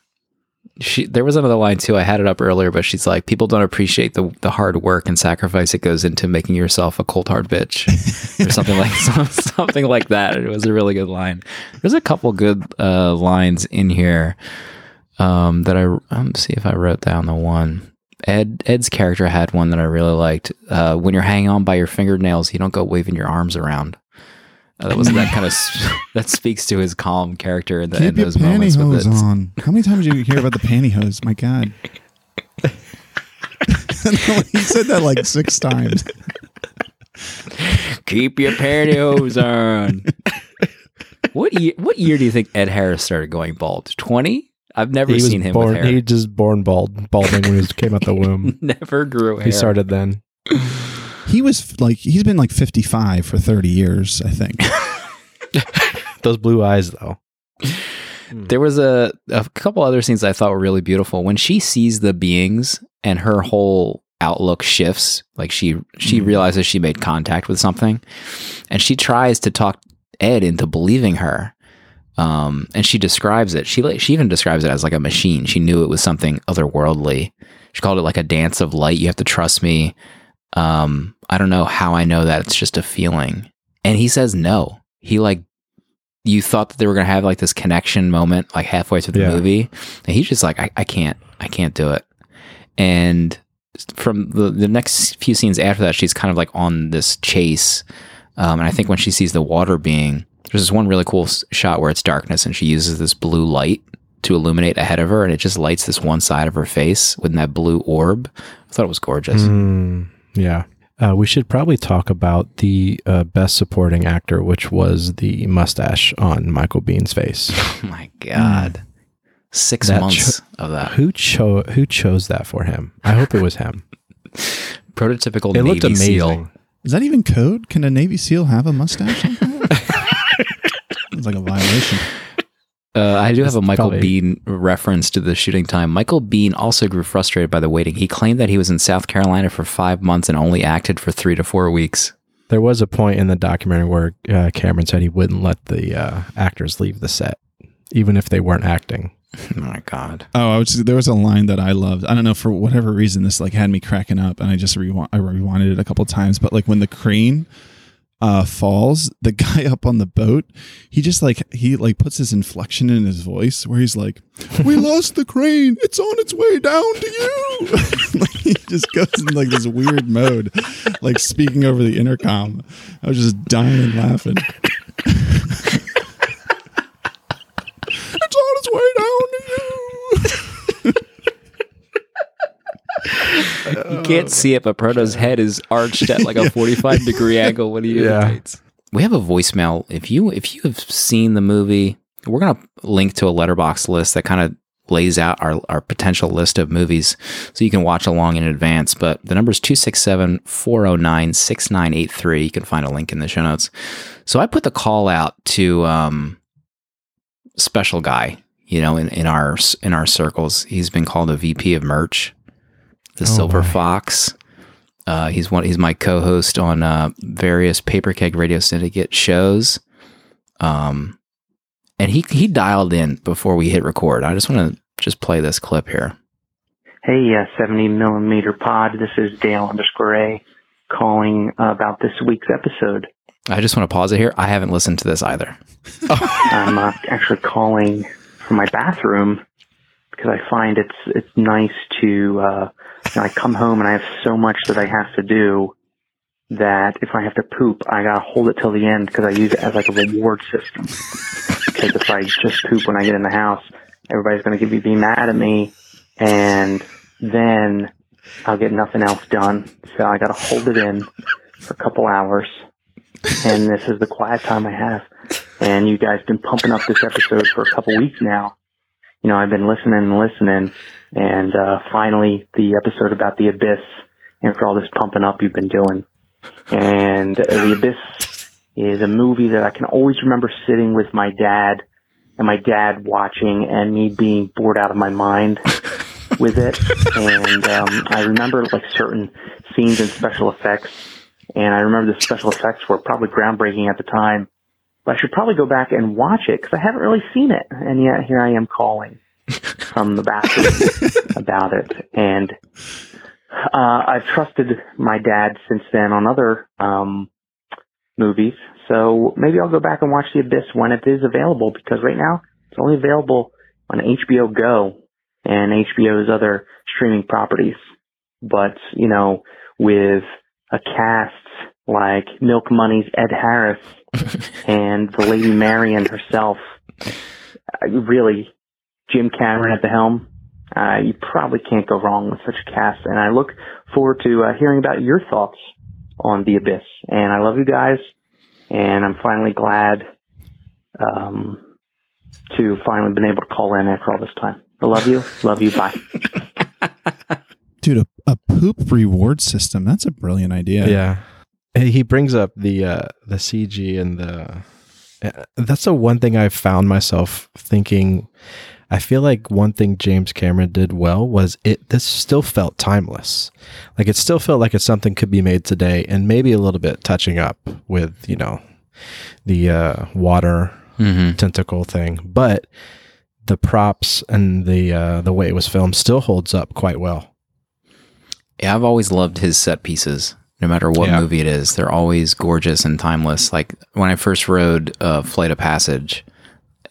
Speaker 1: She there was another line too. I had it up earlier, but she's like, people don't appreciate the the hard work and sacrifice it goes into making yourself a cold hard bitch, or something like something like that. It was a really good line. There's a couple good uh, lines in here um, that I um, see if I wrote down the one. Ed Ed's character had one that I really liked. Uh, when you're hanging on by your fingernails, you don't go waving your arms around. Uh, that was that kind of that speaks to his calm character in, the, in
Speaker 3: Keep your
Speaker 1: those moments.
Speaker 3: Pantyhose
Speaker 1: it.
Speaker 3: on. How many times did you hear about the pantyhose? My God. he said that like six times.
Speaker 1: Keep your pantyhose on. what year? What year do you think Ed Harris started going bald? Twenty. I've never
Speaker 2: he was
Speaker 1: seen him
Speaker 2: born.
Speaker 1: with hair.
Speaker 2: He just born bald, balding when he came out the womb.
Speaker 1: never grew hair.
Speaker 2: He started then.
Speaker 3: He was like, he's been like 55 for 30 years, I think.
Speaker 2: Those blue eyes, though.
Speaker 1: There was a a couple other scenes I thought were really beautiful when she sees the beings and her whole outlook shifts. Like she she realizes she made contact with something, and she tries to talk Ed into believing her. Um, and she describes it. She like she even describes it as like a machine. She knew it was something otherworldly. She called it like a dance of light. You have to trust me. Um, I don't know how I know that. It's just a feeling. And he says no. He like you thought that they were gonna have like this connection moment like halfway through the
Speaker 2: Yeah.
Speaker 1: movie. And he's just like, I, I can't, I can't do it. And from the, the next few scenes after that, she's kind of like on this chase. Um, and I think when she sees the water being, there's this one really cool s- shot where it's darkness and she uses this blue light to illuminate ahead of her and it just lights this one side of her face with that blue orb. I thought it was gorgeous.
Speaker 2: Mm, yeah. Uh, we should probably talk about the uh, best supporting actor, which was the mustache on Michael Biehn's face.
Speaker 1: Oh my God. Six
Speaker 2: That
Speaker 1: months of that.
Speaker 2: who chose Who chose that for him? I hope it was him.
Speaker 1: Prototypical
Speaker 2: It
Speaker 1: Navy
Speaker 2: looked amazing.
Speaker 1: SEAL.
Speaker 3: Is that even code? Can a Navy SEAL have a mustache? it's like a violation.
Speaker 1: Uh, I do have a Michael
Speaker 2: probably-
Speaker 1: Biehn reference to the shooting time. Michael Biehn also grew frustrated by the waiting. He claimed that he was in South Carolina for five months and only acted for three to four weeks.
Speaker 2: There was a point in the documentary where uh, Cameron said he wouldn't let the uh, actors leave the set, even if they weren't acting.
Speaker 1: Oh my God.
Speaker 3: Oh, I was, there was a line that I loved. I don't know for whatever reason this like had me cracking up, and I just rewind, I rewinded it a couple times. But like when the crane uh, falls, the guy up on the boat, he just like he like puts his inflection in his voice where he's like, "We lost the crane. It's on its way down to you." like he just goes in like this weird mode, like speaking over the intercom. I was just dying laughing. it's on its way down to you.
Speaker 1: Can't see it, but Proto's head is arched at like a 45 degree angle when he
Speaker 2: Yeah.
Speaker 1: imitates. We have a voicemail. If you if you have seen the movie, we're gonna link to a letterboxd list that kind of lays out our, our potential list of movies so you can watch along in advance. But the number is 267 409 6983. You can find a link in the show notes. So I put the call out to um, special guy, you know, in, in our in our circles. He's been called a VP of merch, the
Speaker 2: Oh,
Speaker 1: Silver
Speaker 2: my.
Speaker 1: Fox. Uh, he's one. He's my co-host on uh, various Paper Keg Radio Syndicate shows. Um, and he he dialed in before we hit record. I just want to just play this clip here.
Speaker 5: Hey, uh, 70 millimeter pod. This is Dale underscore A calling about this week's episode.
Speaker 1: I just want to pause it here. I haven't listened to this either.
Speaker 5: I'm uh, actually calling from my bathroom because I find it's it's nice to. Uh, know, I come home and I have so much that I have to do that if I have to poop, I gotta hold it till the end because I use it as like a reward system. Because if I just poop when I get in the house, everybody's gonna give me be mad at me, and then I'll get nothing else done. So I gotta hold it in for a couple hours, and this is the quiet time I have. And you guys been pumping up this episode for a couple weeks now. You know, I've been listening and listening, and uh, finally the episode about the abyss. And for all this pumping up you've been doing, and uh, the abyss is a movie that I can always remember sitting with my dad and my dad watching and me being bored out of my mind with it. And um, I remember like certain scenes and special effects. And I remember the special effects were probably groundbreaking at the time. But I should probably go back and watch it because I haven't really seen it. And yet here I am calling from the bathroom about it. And uh, I've trusted my dad since then on other um, movies. So maybe I'll go back and watch The Abyss when it is available because right now it's only available on HBO Go and HBO's other streaming properties. But, you know, with a cast like Milk Money's Ed Harris and the Lady Marian herself, uh, really, Jim Cameron at the helm, uh, you probably can't go wrong with such a cast. And I look forward to uh, hearing about your thoughts on The Abyss. And I love you guys. And I'm finally glad um, to finally been able to call in after all this time. I love you. Love you. Bye.
Speaker 3: Dude, a, a poop reward system. That's a brilliant idea.
Speaker 2: Yeah. He brings up the uh, the CG and the. uh, That's the one thing I've found myself thinking. I feel like one thing James Cameron did well was it. This still felt timeless, like it still felt like it's something could be made today, and maybe a little bit touching up with you know, the uh, water
Speaker 1: Mm-hmm.
Speaker 2: tentacle thing, but the props and the uh, the way it was filmed still holds up quite well.
Speaker 1: Yeah, I've always loved his set pieces. No matter what
Speaker 2: Yeah.
Speaker 1: movie it is, they're always gorgeous and timeless. Like when I first rode uh, Flight of Passage,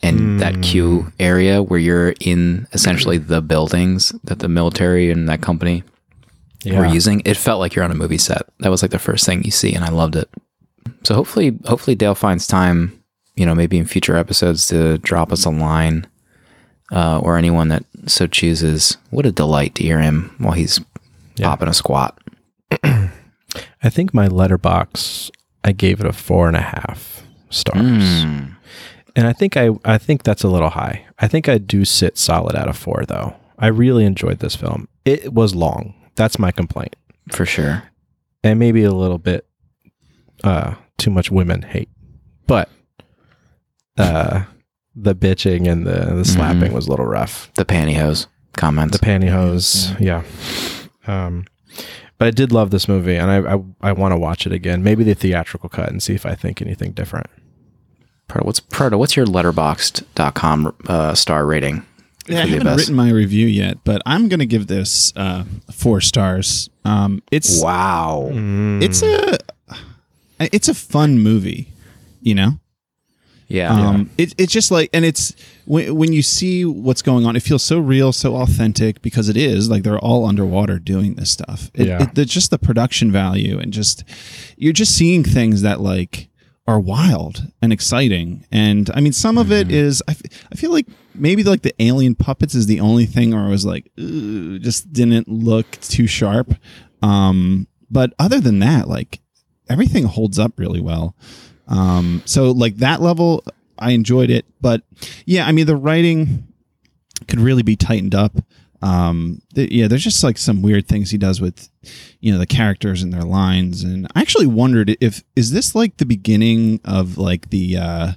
Speaker 1: and that queue area where you're in essentially the buildings that the military and that company were using, it felt like you're on a movie set. That was like the first thing you see, and I loved it. So hopefully, hopefully Dale finds time, you know, maybe in future episodes to drop us a line, uh, or anyone that so chooses. What a delight to hear him while he's
Speaker 2: Yeah.
Speaker 1: popping a squat.
Speaker 2: I think my letterboxd, I gave it a four and a half stars,
Speaker 1: Mm.
Speaker 2: and I think I I think that's a little high. I think I do sit solid at a four though. I really enjoyed this film. It was long. That's my complaint,
Speaker 1: For sure.
Speaker 2: and maybe a little bit uh, too much women hate, but uh, the bitching and the, the slapping was a little rough.
Speaker 1: The pantyhose comments.
Speaker 2: the pantyhose. Yeah. Um, but I did love this movie, and I I, I want to watch it again. Maybe the theatrical cut and see if I think anything different.
Speaker 1: Proto, what's Proto? What's your letterboxd.com uh, star rating?
Speaker 3: Yeah, I haven't written my review yet, but I'm going to give this uh, four stars. Um, it's
Speaker 1: Wow.
Speaker 3: it's a it's a fun movie, you know.
Speaker 1: Yeah.
Speaker 3: Um, it, it's just like, and it's when, when you see what's going on, it feels so real, so authentic because it is like they're all underwater doing this stuff. It,
Speaker 2: Yeah.
Speaker 3: it, it's just the production value and just you're just seeing things that like are wild and exciting. And I mean, some of it is I, f- I feel like maybe like the alien puppets is the only thing where I was like, just didn't look too sharp. Um, but other than that, like everything holds up really well. Um, so like that level, I enjoyed it. But yeah, I mean the writing could really be tightened up. Um, th- yeah, there's just like some weird things he does with, you know, the characters and their lines. And I actually wondered if is this like the beginning of like the uh,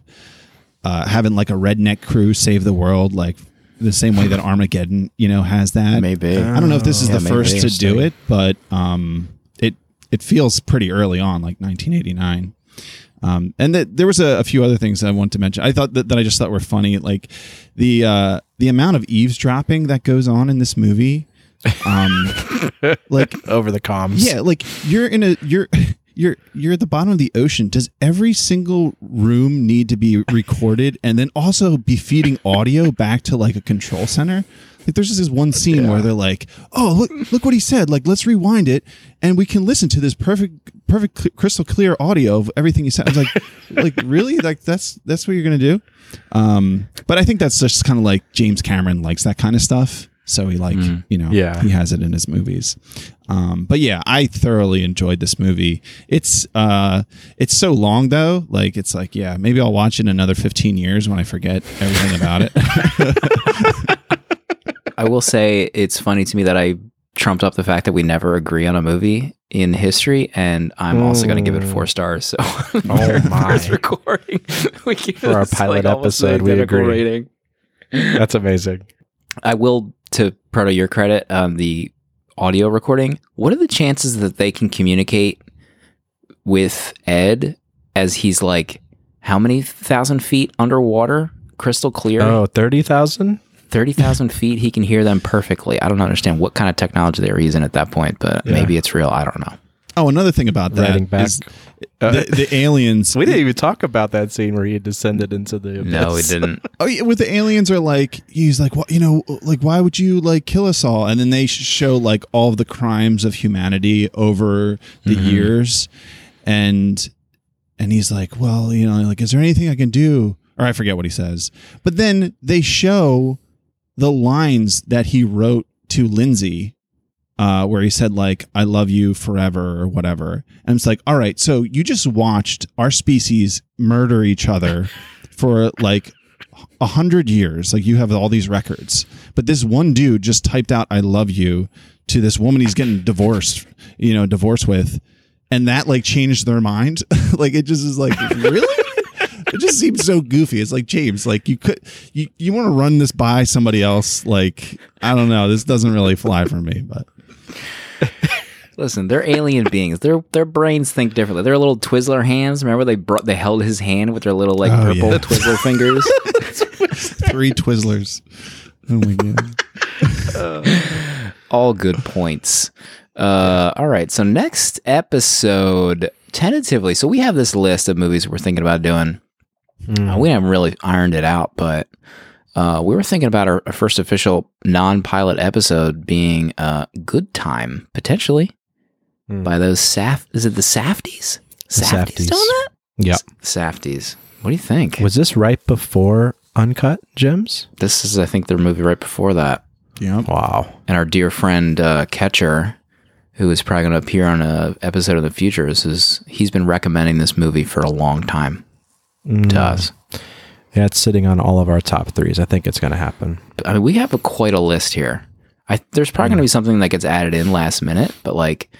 Speaker 3: uh, having like a redneck crew save the world, like the same way that Armageddon, you know, has that.
Speaker 1: Maybe.
Speaker 3: I don't know if this is
Speaker 1: Yeah,
Speaker 3: the first to do it, but um, it it feels pretty early on, like 1989. Um, and that there was a, a few other things I want to mention. I thought that, that I just thought were funny, like the uh, the amount of eavesdropping that goes on in this movie. Um, like
Speaker 2: over the comms.
Speaker 3: yeah, like you're in a you're you're you're at the bottom of the ocean. Does every single room need to be recorded and then also be feeding audio back to like a control center? Like there's just this one scene where they're like, "Oh, look look what he said. Like let's rewind it and we can listen to this perfect perfect crystal clear audio of everything he said." I was like, "Like really? Like that's that's what you're going to do?" Um, but I think that's just kind of like James Cameron likes that kind of stuff. So he like, you know,
Speaker 2: Yeah.
Speaker 3: he has it in his movies. Um, but yeah, I thoroughly enjoyed this movie. It's uh, it's so long though. Like it's like yeah, maybe I'll watch it in another fifteen years when I forget everything about it.
Speaker 1: I will say it's funny to me that I trumped up the fact that we never agree on a movie in history, and I'm also going to give it four stars. So, oh
Speaker 2: my.
Speaker 1: first recording, we give
Speaker 2: For our pilot
Speaker 1: almost
Speaker 2: episode, we agree.
Speaker 1: Rating.
Speaker 2: That's amazing.
Speaker 1: I will, to Proto your credit, um, the audio recording. What are the chances that they can communicate with Ed as he's like how many thousand feet underwater, crystal clear?
Speaker 2: Oh, 30,000?
Speaker 1: 30,000 feet, he can hear them perfectly. I don't understand what kind of technology they were using at that point, but
Speaker 2: Yeah.
Speaker 1: maybe it's real. I don't know.
Speaker 3: Oh, another thing about that
Speaker 2: Writing back.
Speaker 3: is
Speaker 2: Uh,
Speaker 3: the, the aliens.
Speaker 2: we didn't even talk about that scene where he descended into the abyss.
Speaker 1: No, we didn't.
Speaker 3: Oh, yeah, with the aliens are like he's like, what you know, like why would you like kill us all? And then they sh- show like all of the crimes of humanity over the years, and and he's like, well, you know, like is there anything I can do? Or I forget what he says, but then they show the lines that he wrote to Lindsay. Uh, where he said like "I love you forever" or whatever, and it's like, all right, so you just watched our species murder each other for like a hundred years. Like you have all these records, but this one dude just typed out "I love you" to this woman he's getting divorced, you know, divorced with, and that like changed their mind. like it just is like really. It just seems so goofy. It's like James, like you could, you, you want to run this by somebody else. Like I don't know, this doesn't really fly for me. But
Speaker 1: Listen, they're alien beings. Their their brains think differently. They're little Twizzler hands. Remember they brought they held his hand with their little like
Speaker 3: Oh,
Speaker 1: purple
Speaker 3: yeah.
Speaker 1: Twizzler fingers.
Speaker 3: three Twizzlers. Oh my god!
Speaker 1: All good points. Uh, all right. So next episode, tentatively. So we have this list of movies we're thinking about doing.
Speaker 2: Mm.
Speaker 1: Uh, we haven't really ironed it out, but uh, we were thinking about our, our first official non-pilot episode being uh, "Good Time" potentially
Speaker 2: Hmm.
Speaker 1: by those Saf. Is it the Safties?
Speaker 2: The
Speaker 1: Safties
Speaker 2: Safdies.
Speaker 1: doing that?
Speaker 2: Yep.
Speaker 1: Safties. What do you think?
Speaker 2: Was this right before Uncut Gems?
Speaker 1: This is, I think, their movie right before that.
Speaker 3: Yeah.
Speaker 2: Wow.
Speaker 1: And our dear friend uh, Catcher, who is probably going to appear on a episode in the future, is, is he's been recommending this movie for a long time to us.
Speaker 2: Yeah, it's sitting on all of our top threes. I think it's going to happen.
Speaker 1: I mean, we have a, quite a list here. I, there's probably going to be something that gets added in last minute, but like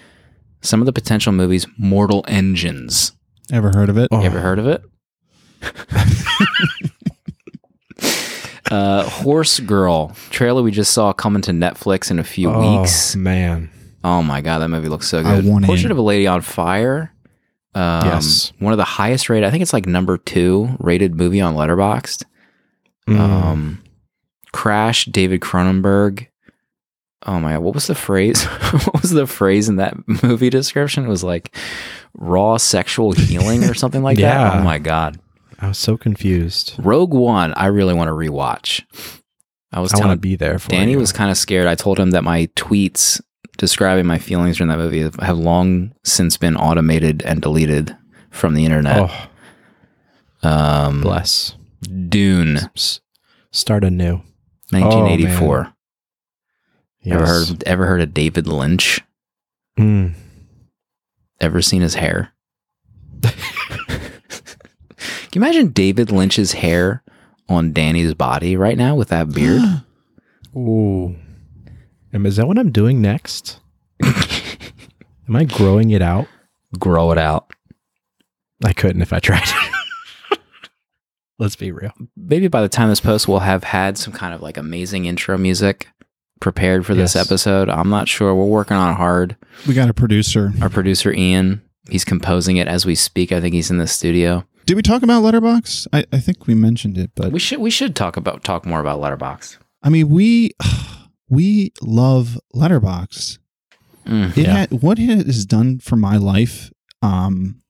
Speaker 1: some of the potential movies, Mortal Engines.
Speaker 3: Ever heard of it?
Speaker 1: You ever heard of it? uh, Horse Girl trailer we just saw coming to Netflix in a few
Speaker 2: Oh,
Speaker 1: weeks.
Speaker 2: man.
Speaker 1: Oh my god, that movie looks so good.
Speaker 3: I
Speaker 1: good.
Speaker 3: want
Speaker 1: Portrait
Speaker 3: in.
Speaker 1: of a Lady on Fire. Um,
Speaker 2: Yes.
Speaker 1: one of the highest rated. I think it's like number two rated movie on Letterboxd.
Speaker 2: Mm.
Speaker 1: Um, Crash, David Cronenberg. Oh my god, what was the phrase? what was the phrase in that movie description? It was like raw sexual healing or something like that. Oh my god.
Speaker 2: I was so confused.
Speaker 1: Rogue One, I really want to rewatch. I was
Speaker 2: I want to be there for
Speaker 1: Danny
Speaker 2: you.
Speaker 1: was kind of scared. I told him that my tweets describing my feelings during that movie have- long since been automated and deleted from the internet.
Speaker 2: Oh,
Speaker 1: um,
Speaker 2: bless.
Speaker 1: Dune,
Speaker 2: S- Start anew.
Speaker 1: 1984.
Speaker 2: Yes.
Speaker 1: ever heard? Ever heard of David Lynch?
Speaker 2: Mm.
Speaker 1: Ever seen his hair? Can you imagine David Lynch's hair on Danny's body right now with that beard?
Speaker 2: Ooh. Um, is that what I'm doing next? Am I growing it out?
Speaker 1: Grow it out.
Speaker 2: I couldn't if I tried. Let's be real.
Speaker 1: Maybe by the time this post, we'll have had some kind of like amazing intro music prepared for this
Speaker 2: Yes.
Speaker 1: episode. I'm not sure. We're working on it hard.
Speaker 3: We got a producer.
Speaker 1: Our producer, Ian, he's composing it as we speak. I think he's in the studio.
Speaker 3: Did we talk about Letterboxd? I, I think we mentioned it, but
Speaker 1: We should we should talk about talk more about Letterboxd.
Speaker 3: I mean, we we love Letterboxd.
Speaker 1: Mm.
Speaker 3: It
Speaker 2: Yeah.
Speaker 3: had, what it has done for my life, um,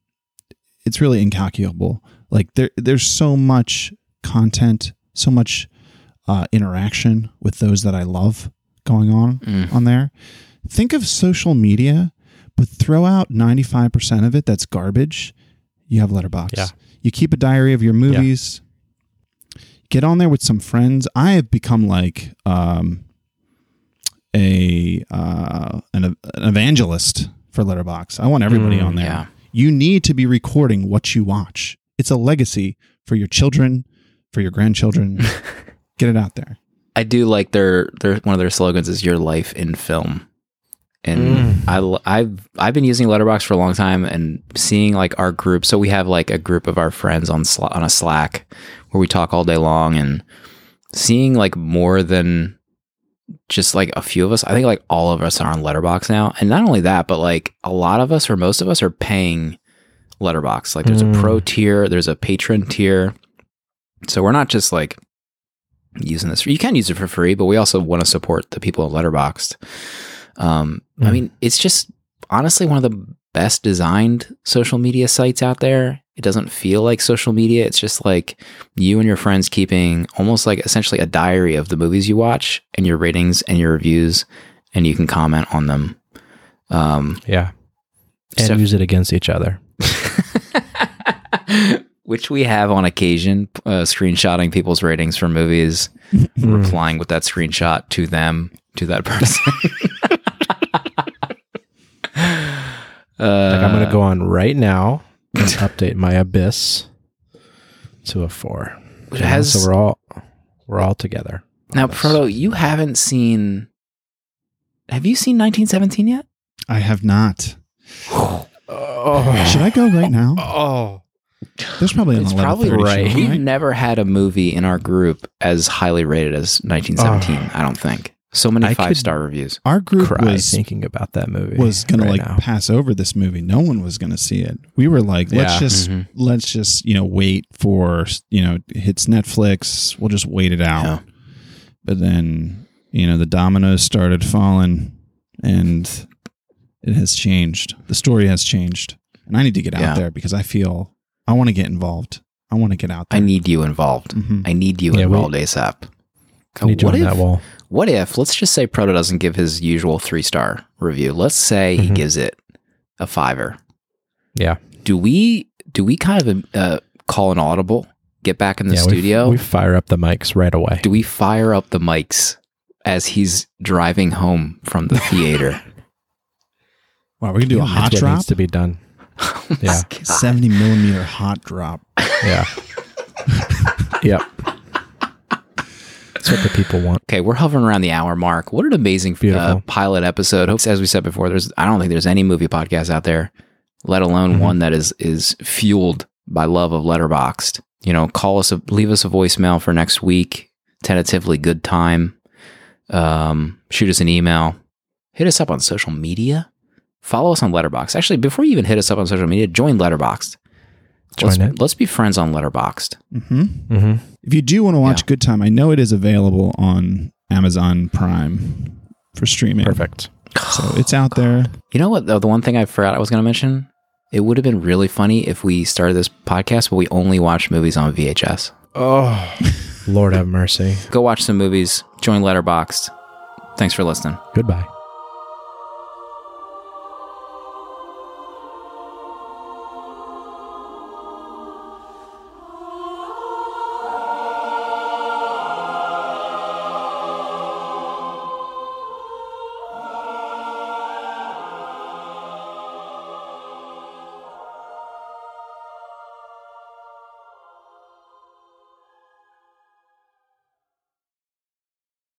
Speaker 3: it's really incalculable. Like there, there's so much content, so much uh, interaction with those that I love going on
Speaker 1: Mm.
Speaker 3: on there. Think of social media, but throw out 95% of it that's garbage. You have Letterboxd.
Speaker 2: Yeah.
Speaker 3: You keep a diary of your movies. Get on there with some friends. I have become like um, a uh, an, an evangelist for Letterboxd. I want everybody
Speaker 2: Mm,
Speaker 3: on there.
Speaker 1: yeah.
Speaker 3: You need to be recording what you watch. It's a legacy for your children, for your grandchildren. Get it out there.
Speaker 1: I do like their their one of their slogans is "Your life in film," and
Speaker 2: Mm.
Speaker 1: I l- I've I've been using Letterboxd for a long time and seeing like our group. So we have like a group of our friends on Sla- on a Slack where we talk all day long, and seeing like more than just like a few of us. I think like all of us are on Letterboxd now, and not only that, but like a lot of us or most of us are paying Letterboxd. Like there's
Speaker 2: Mm.
Speaker 1: a pro tier, there's a patron tier, so we're not just like using this. You can use it for free, but we also want to support the people at Letterboxd. Um, I
Speaker 2: Mm.
Speaker 1: mean, it's just honestly one of the best designed social media sites out there. It doesn't feel like social media. It's just like you and your friends keeping almost like essentially a diary of the movies you watch and your ratings and your reviews, and you can comment on them. Um,
Speaker 2: Yeah. And
Speaker 1: So-
Speaker 2: use it against each other.
Speaker 1: which we have on occasion, uh, screenshotting people's ratings for movies,
Speaker 2: Mm.
Speaker 1: replying with that screenshot to them, to that person. uh,
Speaker 2: Like I'm going to go on right now and update my abyss to a four.
Speaker 1: It has-
Speaker 2: so we're all we're all together.
Speaker 1: now,
Speaker 2: this.
Speaker 1: Proto, you haven't seen. Have you seen 1917 yet?
Speaker 3: I have not.
Speaker 2: Oh.
Speaker 3: Should I go right now?
Speaker 2: Oh.
Speaker 3: There's probably an
Speaker 1: It's
Speaker 3: 11:30
Speaker 1: probably
Speaker 3: show,
Speaker 2: right.
Speaker 1: We've never had a movie in our group as highly rated as 1917. I don't think so many
Speaker 2: I could
Speaker 1: five star reviews.
Speaker 3: Our group
Speaker 2: Cry
Speaker 3: was
Speaker 2: thinking about that movie.
Speaker 3: was gonna like
Speaker 2: now.
Speaker 3: pass over this movie. No one was gonna see it. We were like, let's
Speaker 2: Yeah.
Speaker 3: just
Speaker 1: Mhm.
Speaker 3: let's just you know wait for you know hits Netflix. We'll just wait it out.
Speaker 1: Yeah.
Speaker 3: But then you know the dominoes started falling, and it has changed. The story has changed, and I need to get out
Speaker 1: Yeah.
Speaker 3: there because I feel I want to get involved. I want to get out there.
Speaker 1: I need you involved.
Speaker 3: Mhm.
Speaker 1: I need you
Speaker 2: Yeah, we-
Speaker 1: involved ASAP.
Speaker 2: I need you
Speaker 1: what
Speaker 2: on
Speaker 1: if?
Speaker 2: that wall.
Speaker 1: What if? Let's just say Proto doesn't give his usual three star review. Let's say he
Speaker 2: Mhm.
Speaker 1: gives it a fiver.
Speaker 2: Yeah.
Speaker 1: Do we? Do we kind of uh, call an audible? Get back in the
Speaker 2: yeah, we-
Speaker 1: studio.
Speaker 2: We, fire up the mics right away.
Speaker 1: do we fire up the mics as he's driving home from the theater?
Speaker 3: wow, we can do a
Speaker 2: That's
Speaker 3: hot
Speaker 2: what
Speaker 3: drop,
Speaker 2: needs to be done. Yeah.
Speaker 3: seventy millimeter hot drop.
Speaker 2: Yeah. yep. That's what the people want.
Speaker 1: Okay, we're hovering around the hour mark. What an amazing uh, pilot episode. Hope- As we said before, there's I don't think there's any movie podcast out there, let alone
Speaker 2: Mhm.
Speaker 1: one that is is fueled by love of Letterboxd. You know, call us, a, leave us a voicemail for next week. Tentatively good time. Um, shoot us an email. Hit us up on social media. Follow us on Letterboxd. Actually, before you even hit us up on social media, join Letterboxd.
Speaker 2: Join
Speaker 1: let's,
Speaker 2: it.
Speaker 1: let's be friends on Letterboxd.
Speaker 3: hmm
Speaker 2: Mm-hmm.
Speaker 3: If you do want to watch
Speaker 1: Yeah.
Speaker 3: Good Time, I know it is available on Amazon Prime for streaming.
Speaker 2: Perfect.
Speaker 3: So it's out there.
Speaker 1: You know what? though? The one thing I forgot I was going to mention. It would have been really funny if we started this podcast, but we only watch movies on VHS.
Speaker 2: Oh, Lord have mercy.
Speaker 1: Go watch some movies. Join Letterboxd. Thanks for listening.
Speaker 2: Goodbye.